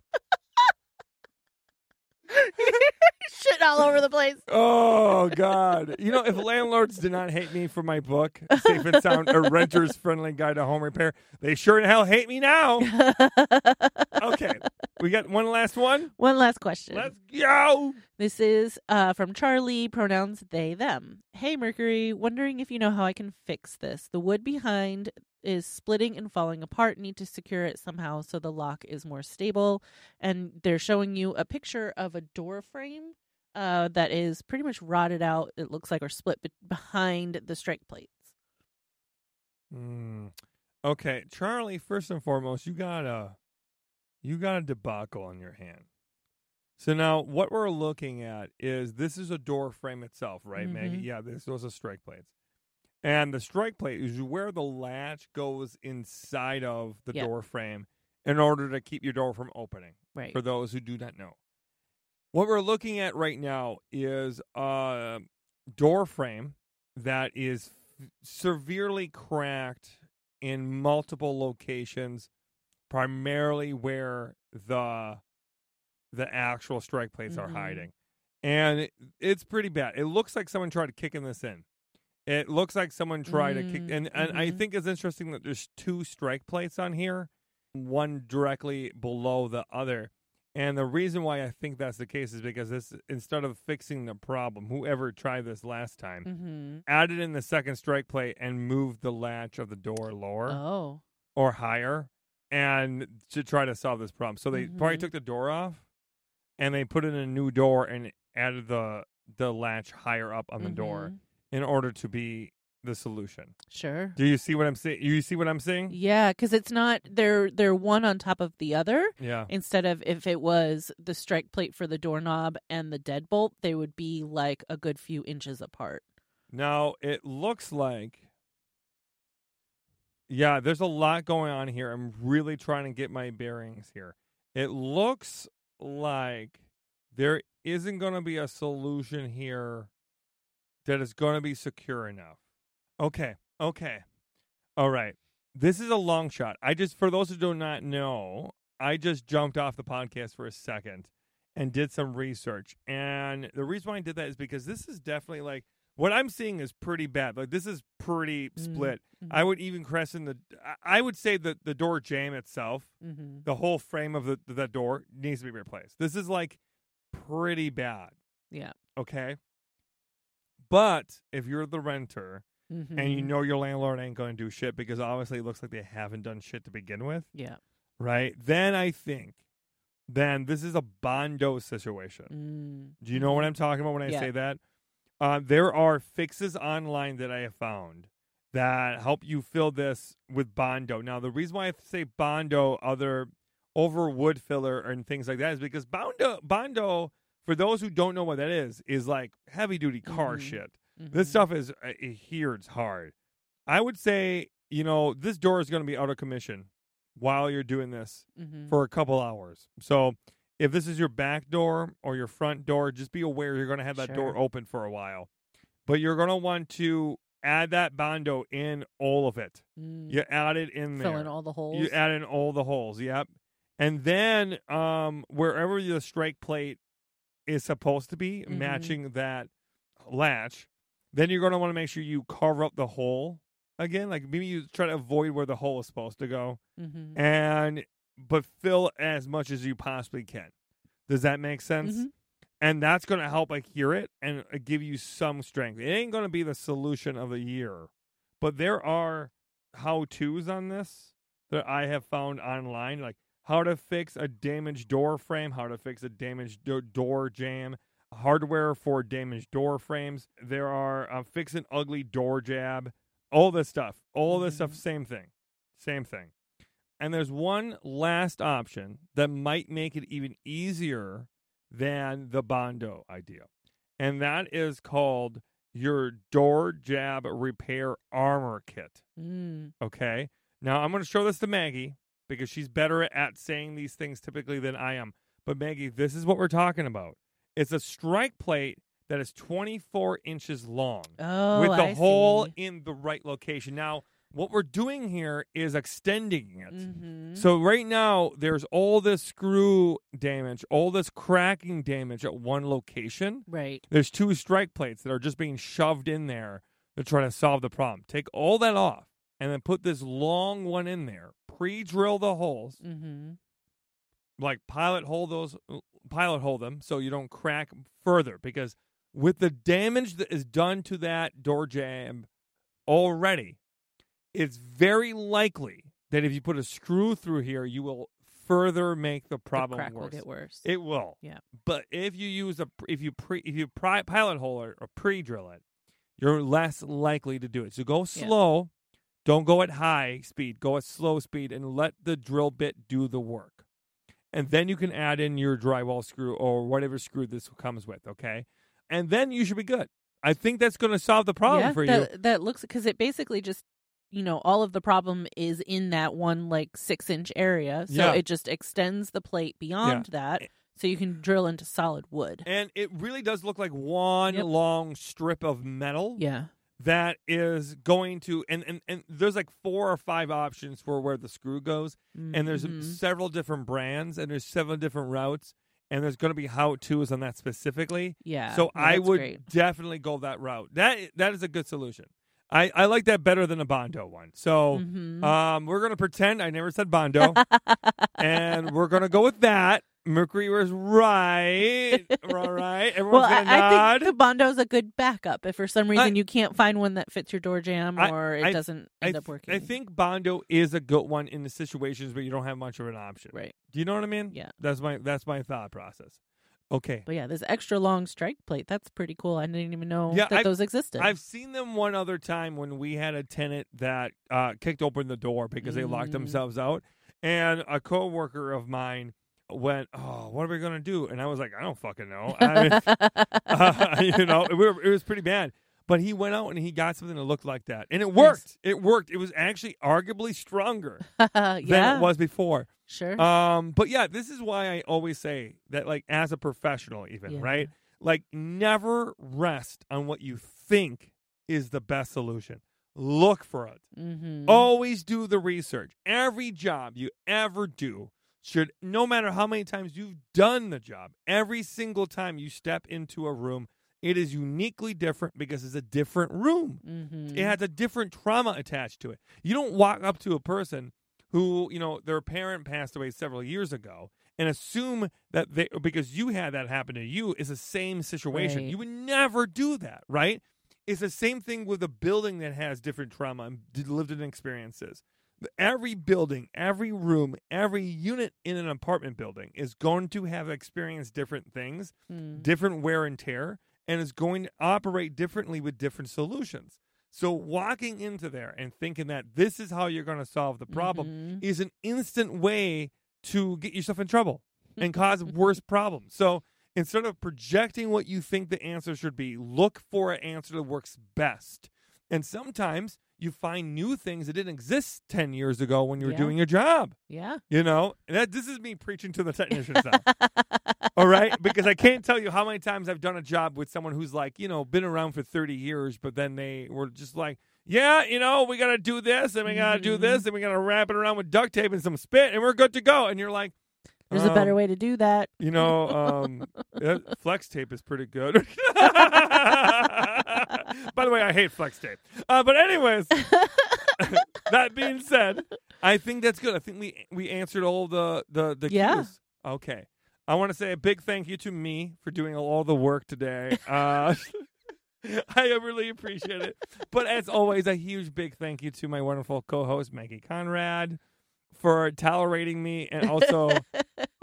[SPEAKER 3] Shit all over the place.
[SPEAKER 1] Oh God! You know, if landlords did not hate me for my book, "Safe and Sound: A Renter's Friendly Guide to Home Repair," they sure in hell hate me now. Okay, we got one last one.
[SPEAKER 3] One last question.
[SPEAKER 1] Let's go.
[SPEAKER 3] This is uh, from Charlie, pronouns they, them. Hey, Mercury, wondering if you know how I can fix this. The wood behind is splitting and falling apart. Need to secure it somehow so the lock is more stable. And they're showing you a picture of a door frame uh, that is pretty much rotted out, it looks like, or split be- behind the strike plates.
[SPEAKER 1] Hmm. Okay, Charlie. First and foremost, you got a you got a debacle on your hand. So now, what we're looking at is this is a door frame itself, right, Maggie?
[SPEAKER 3] Mhm.
[SPEAKER 1] Yeah, this those are strike plates, and the strike plate is where the latch goes inside of the
[SPEAKER 3] Yeah.
[SPEAKER 1] door frame in order to keep your door from opening.
[SPEAKER 3] Right.
[SPEAKER 1] For those who do not know, what we're looking at right now is a door frame that is severely cracked in multiple locations, primarily where the the actual strike plates are
[SPEAKER 3] Mhm.
[SPEAKER 1] hiding, and it, it's pretty bad. It looks like someone tried kicking this in, It looks like someone tried to kick,
[SPEAKER 3] Mm,
[SPEAKER 1] and and I
[SPEAKER 3] mhm.
[SPEAKER 1] think it's interesting that there's two strike plates on here, one directly below the other. And the reason why I think that's the case is because this instead of fixing the problem, whoever tried this last time
[SPEAKER 3] Mm-hmm.
[SPEAKER 1] added in the second strike plate and moved the latch of the door lower
[SPEAKER 3] Oh.
[SPEAKER 1] or higher and to try to solve this problem. So they probably
[SPEAKER 3] Mhm.
[SPEAKER 1] took the door off and they put in a new door and added the the latch higher up on the door
[SPEAKER 3] Mhm.
[SPEAKER 1] in order to be the solution.
[SPEAKER 3] Sure.
[SPEAKER 1] Do you see what I'm saying? You see what I'm saying?
[SPEAKER 3] Yeah, because it's not they're they're one on top of the other.
[SPEAKER 1] Yeah.
[SPEAKER 3] Instead of if it was the strike plate for the doorknob and the deadbolt, they would be like a good few inches apart.
[SPEAKER 1] Now it looks like Yeah, there's a lot going on here. I'm really trying to get my bearings here. It looks like there isn't going to be a solution here that is going to be secure enough. Okay. Okay. All right. This is a long shot. I just for those who do not know, I just jumped off the podcast for a second and did some research. And the reason why I did that is because this is definitely like what I'm seeing is pretty bad. Like this is pretty
[SPEAKER 3] Mm.
[SPEAKER 1] split.
[SPEAKER 3] Mhm.
[SPEAKER 1] I would even question the. I- I would say that the door jamb itself,
[SPEAKER 3] Mm-hmm.
[SPEAKER 1] the whole frame of the the door needs to be replaced. This is like pretty bad.
[SPEAKER 3] Yeah.
[SPEAKER 1] Okay. But if you're the renter
[SPEAKER 3] Mm-hmm.
[SPEAKER 1] and you know your landlord ain't going to do shit because obviously it looks like they haven't done shit to begin with,
[SPEAKER 3] Yeah.
[SPEAKER 1] right? Then I think, then this is a bondo situation.
[SPEAKER 3] Mm.
[SPEAKER 1] Do you know what I'm talking about when I
[SPEAKER 3] Yeah.
[SPEAKER 1] say that? Uh, there are fixes online that I have found that help you fill this with Bondo. Now, the reason why I say Bondo other over wood filler and things like that is because Bondo, Bondo, for those who don't know what that is, is like heavy duty car
[SPEAKER 3] Mhm.
[SPEAKER 1] shit.
[SPEAKER 3] Mhm.
[SPEAKER 1] This stuff is uh, it hears hard. I would say, you know, this door is going to be out of commission while you're doing this
[SPEAKER 3] Mhm.
[SPEAKER 1] for a couple hours. So if this is your back door or your front door, just be aware you're going to have that door open for a while. But you're going to want to add that bondo in all of it.
[SPEAKER 3] Mm.
[SPEAKER 1] You add it in there.
[SPEAKER 3] fill in all the holes.
[SPEAKER 1] You add in all the holes. Yep. And then um, wherever the strike plate is supposed to be,
[SPEAKER 3] Mhm.
[SPEAKER 1] matching that latch, then you're going to want to make sure you carve up the hole again. Like maybe you try to avoid where the hole is supposed to go
[SPEAKER 3] mm-hmm.
[SPEAKER 1] and but fill as much as you possibly can. Does that make sense?
[SPEAKER 3] Mhm.
[SPEAKER 1] And that's going to help adhere it and uh, give you some strength. It ain't going to be the solution of the year, but there are how tos on this that I have found online, like how to fix a damaged door frame, how to fix a damaged do- door jamb, hardware for damaged door frames. There are uh, fix an ugly door jamb, all this stuff. All this stuff,
[SPEAKER 3] Mhm.
[SPEAKER 1] same thing. Same thing. And there's one last option that might make it even easier than the Bondo idea. And that is called your door jamb repair armor kit.
[SPEAKER 3] Mm.
[SPEAKER 1] Okay. Now I'm going to show this to Maggie because she's better at saying these things typically than I am. But Maggie, this is what we're talking about. It's a strike plate that is 24 inches long
[SPEAKER 3] Oh,
[SPEAKER 1] with the
[SPEAKER 3] I
[SPEAKER 1] hole
[SPEAKER 3] see.
[SPEAKER 1] in the right location. Now, what we're doing here is extending it.
[SPEAKER 3] Mhm.
[SPEAKER 1] So right now there's all this screw damage, all this cracking damage at one location.
[SPEAKER 3] Right.
[SPEAKER 1] There's two strike plates that are just being shoved in there to try to solve the problem. Take all that off and then put this long one in there. Pre-drill the holes,
[SPEAKER 3] Mm-hmm.
[SPEAKER 1] like pilot hole those pilot hole them so you don't crack further because with the damage that is done to that door jamb already, it's very likely that if you put a screw through here, you will further make the problem
[SPEAKER 3] the crack
[SPEAKER 1] worse.
[SPEAKER 3] will get worse.
[SPEAKER 1] It will.
[SPEAKER 3] Yeah.
[SPEAKER 1] But if you use a if you pre if you pri- pilot hole it or pre drill it, you're less likely to do it. So go
[SPEAKER 3] Yeah.
[SPEAKER 1] slow. Don't go at high speed. Go at slow speed and let the drill bit do the work. And then you can add in your drywall screw or whatever screw this comes with, okay? And then you should be good. I think that's going to solve the problem
[SPEAKER 3] yeah,
[SPEAKER 1] for
[SPEAKER 3] that,
[SPEAKER 1] you.
[SPEAKER 3] That looks because it basically just you know all of the problem is in that one like six inch area, so
[SPEAKER 1] Yeah.
[SPEAKER 3] it just extends the plate beyond that, so you can drill into solid wood.
[SPEAKER 1] And it really does look like one
[SPEAKER 3] Yep.
[SPEAKER 1] long strip of metal.
[SPEAKER 3] Yeah.
[SPEAKER 1] that is going to and, and and there's like four or five options for where the screw goes and there's
[SPEAKER 3] Mhm.
[SPEAKER 1] several different brands and there's several different routes and there's going to be how to's on that specifically.
[SPEAKER 3] Yeah.
[SPEAKER 1] so I would
[SPEAKER 3] great.
[SPEAKER 1] definitely go that route. That that is a good solution. I, I like that better than a Bondo one. So
[SPEAKER 3] Mhm.
[SPEAKER 1] um, we're gonna pretend I never said Bondo, and we're gonna go with that. Mercury was right. We're all right. Everyone's
[SPEAKER 3] well,
[SPEAKER 1] gonna
[SPEAKER 3] I, I think the Bondo's a good backup if for some reason you can't find one that fits your door jamb
[SPEAKER 1] I-
[SPEAKER 3] or it doesn't
[SPEAKER 1] I,
[SPEAKER 3] end up working.
[SPEAKER 1] I think Bondo is a good one in the situations where you don't have much of an option.
[SPEAKER 3] Right.
[SPEAKER 1] Do you know what I mean?
[SPEAKER 3] Yeah.
[SPEAKER 1] That's my that's my thought process. Okay.
[SPEAKER 3] But yeah, this extra long strike plate, that's pretty cool. I didn't even know
[SPEAKER 1] Yeah,
[SPEAKER 3] that
[SPEAKER 1] I've-
[SPEAKER 3] those existed.
[SPEAKER 1] I've seen them one other time when we had a tenant that uh, kicked open the door because they locked
[SPEAKER 3] Mm.
[SPEAKER 1] themselves out, and a coworker of mine went, "Oh, what are we gonna do?" And I was like, "I don't fucking know." I uh, you know, it, it was pretty bad. But he went out and he got something that looked like that, and it worked. It worked. It was actually arguably stronger
[SPEAKER 3] yeah,
[SPEAKER 1] than it was before.
[SPEAKER 3] sure.
[SPEAKER 1] Um, but yeah, this is why I always say that, like, as a professional, even
[SPEAKER 3] Yeah.
[SPEAKER 1] right, like, never rest on what you think is the best solution. Look for it.
[SPEAKER 3] mm-hmm.
[SPEAKER 1] Always do the research. Every job you ever do should, no matter how many times you've done the job, every single time you step into a room, it is uniquely different because it's a different room.
[SPEAKER 3] mm-hmm.
[SPEAKER 1] It has a different trauma attached to it. You don't walk up to a person who, you know, their parent passed away several years ago and assume that they because you had that happen to you is the same situation.
[SPEAKER 3] Right.
[SPEAKER 1] You would never do that, right? It's the same thing with a building that has different trauma and lived in experiences. Every building, every room, every unit in an apartment building is going to have experienced different things
[SPEAKER 3] Mm.
[SPEAKER 1] different wear and tear and is going to operate differently with different solutions. So walking into there and thinking that this is how you're going to solve the problem
[SPEAKER 3] Mhm.
[SPEAKER 1] is an instant way to get yourself in trouble and cause worse problems. So instead of projecting what you think the answer should be, look for an answer that works best. And sometimes you find new things that didn't exist 10 years ago when you were
[SPEAKER 3] Yeah.
[SPEAKER 1] doing your job.
[SPEAKER 3] Yeah.
[SPEAKER 1] You know, And that this is me preaching to the technicians. All right, because I can't tell you how many times I've done a job with someone who's like, you know, been around for 30 years, but then they were just like, yeah, you know, we got to do this and we got to do
[SPEAKER 3] Mhm.
[SPEAKER 1] this and we got to wrap it around with duct tape and some spit and we're good to go. And you're like,
[SPEAKER 3] There's a better
[SPEAKER 1] um,
[SPEAKER 3] way to do that.
[SPEAKER 1] You know, um, flex tape is pretty good. By the way, I hate flex tape. Uh, but anyways, that being said, I think that's good. I think we we answered all the the the
[SPEAKER 3] Yeah.
[SPEAKER 1] cues. Okay. I want to say a big thank you to me for doing all the work today. Uh, I really appreciate it. But as always, a huge big thank you to my wonderful co-host Maggie Conrad for tolerating me and also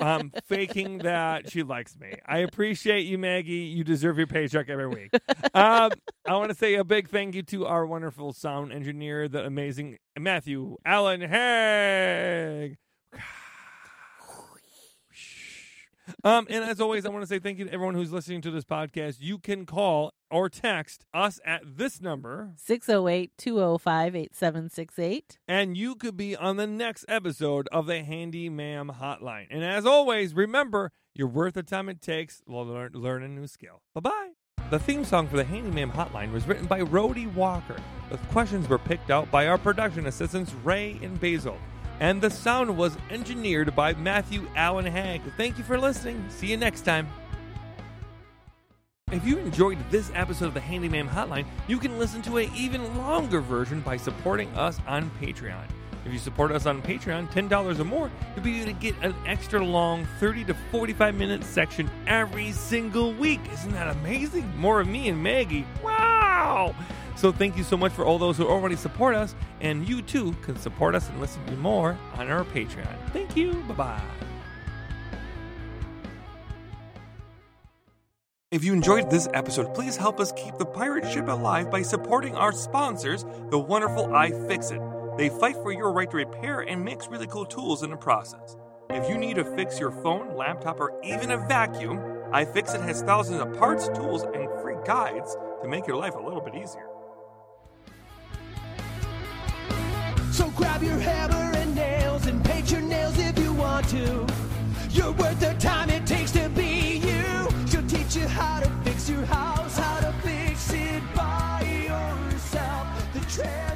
[SPEAKER 1] um, faking that she likes me. I appreciate you, Maggie. You deserve your paycheck every week. Um, I want to say a big thank you to our wonderful sound engineer, the amazing Matthew Allen Haig. Um, and as always, I want to say thank you to everyone who's listening to this podcast. You can call or text us at this number,
[SPEAKER 3] 608 205 8768.
[SPEAKER 1] and you could be on the next episode of the Handy Ma'am Hotline. And as always, remember, you're worth the time it takes to learn, learn a new skill. Bye bye. The theme song for the Handy Ma'am Hotline was written by Rhodey Walker. The questions were picked out by our production assistants, Ray and Basil. And the sound was engineered by Matthew Allen Hagg. Thank you for listening. See you next time. If you enjoyed this episode of the Handy Ma'am Hotline, you can listen to an even longer version by supporting us on Patreon. If you support us on Patreon, $10 or more, you'll be able to get an extra long 30 to 45 minute section every single week. Isn't that amazing? More of me and Maggie. Wow! So thank you so much for all those who already support us, and you too can support us and listen to more on our Patreon. Thank you. Bye bye. If you enjoyed this episode, please help us keep the pirate ship alive by supporting our sponsors, the wonderful iFixit. They fight for your right to repair and makes really cool tools in the process. If you need to fix your phone, laptop, or even a vacuum, iFixit has thousands of parts, tools, and free guides to make your life a little bit easier.
[SPEAKER 2] So grab your hammer and nails and paint your nails if you want to. You're worth the time it takes house how to fix it by yourself. The trail.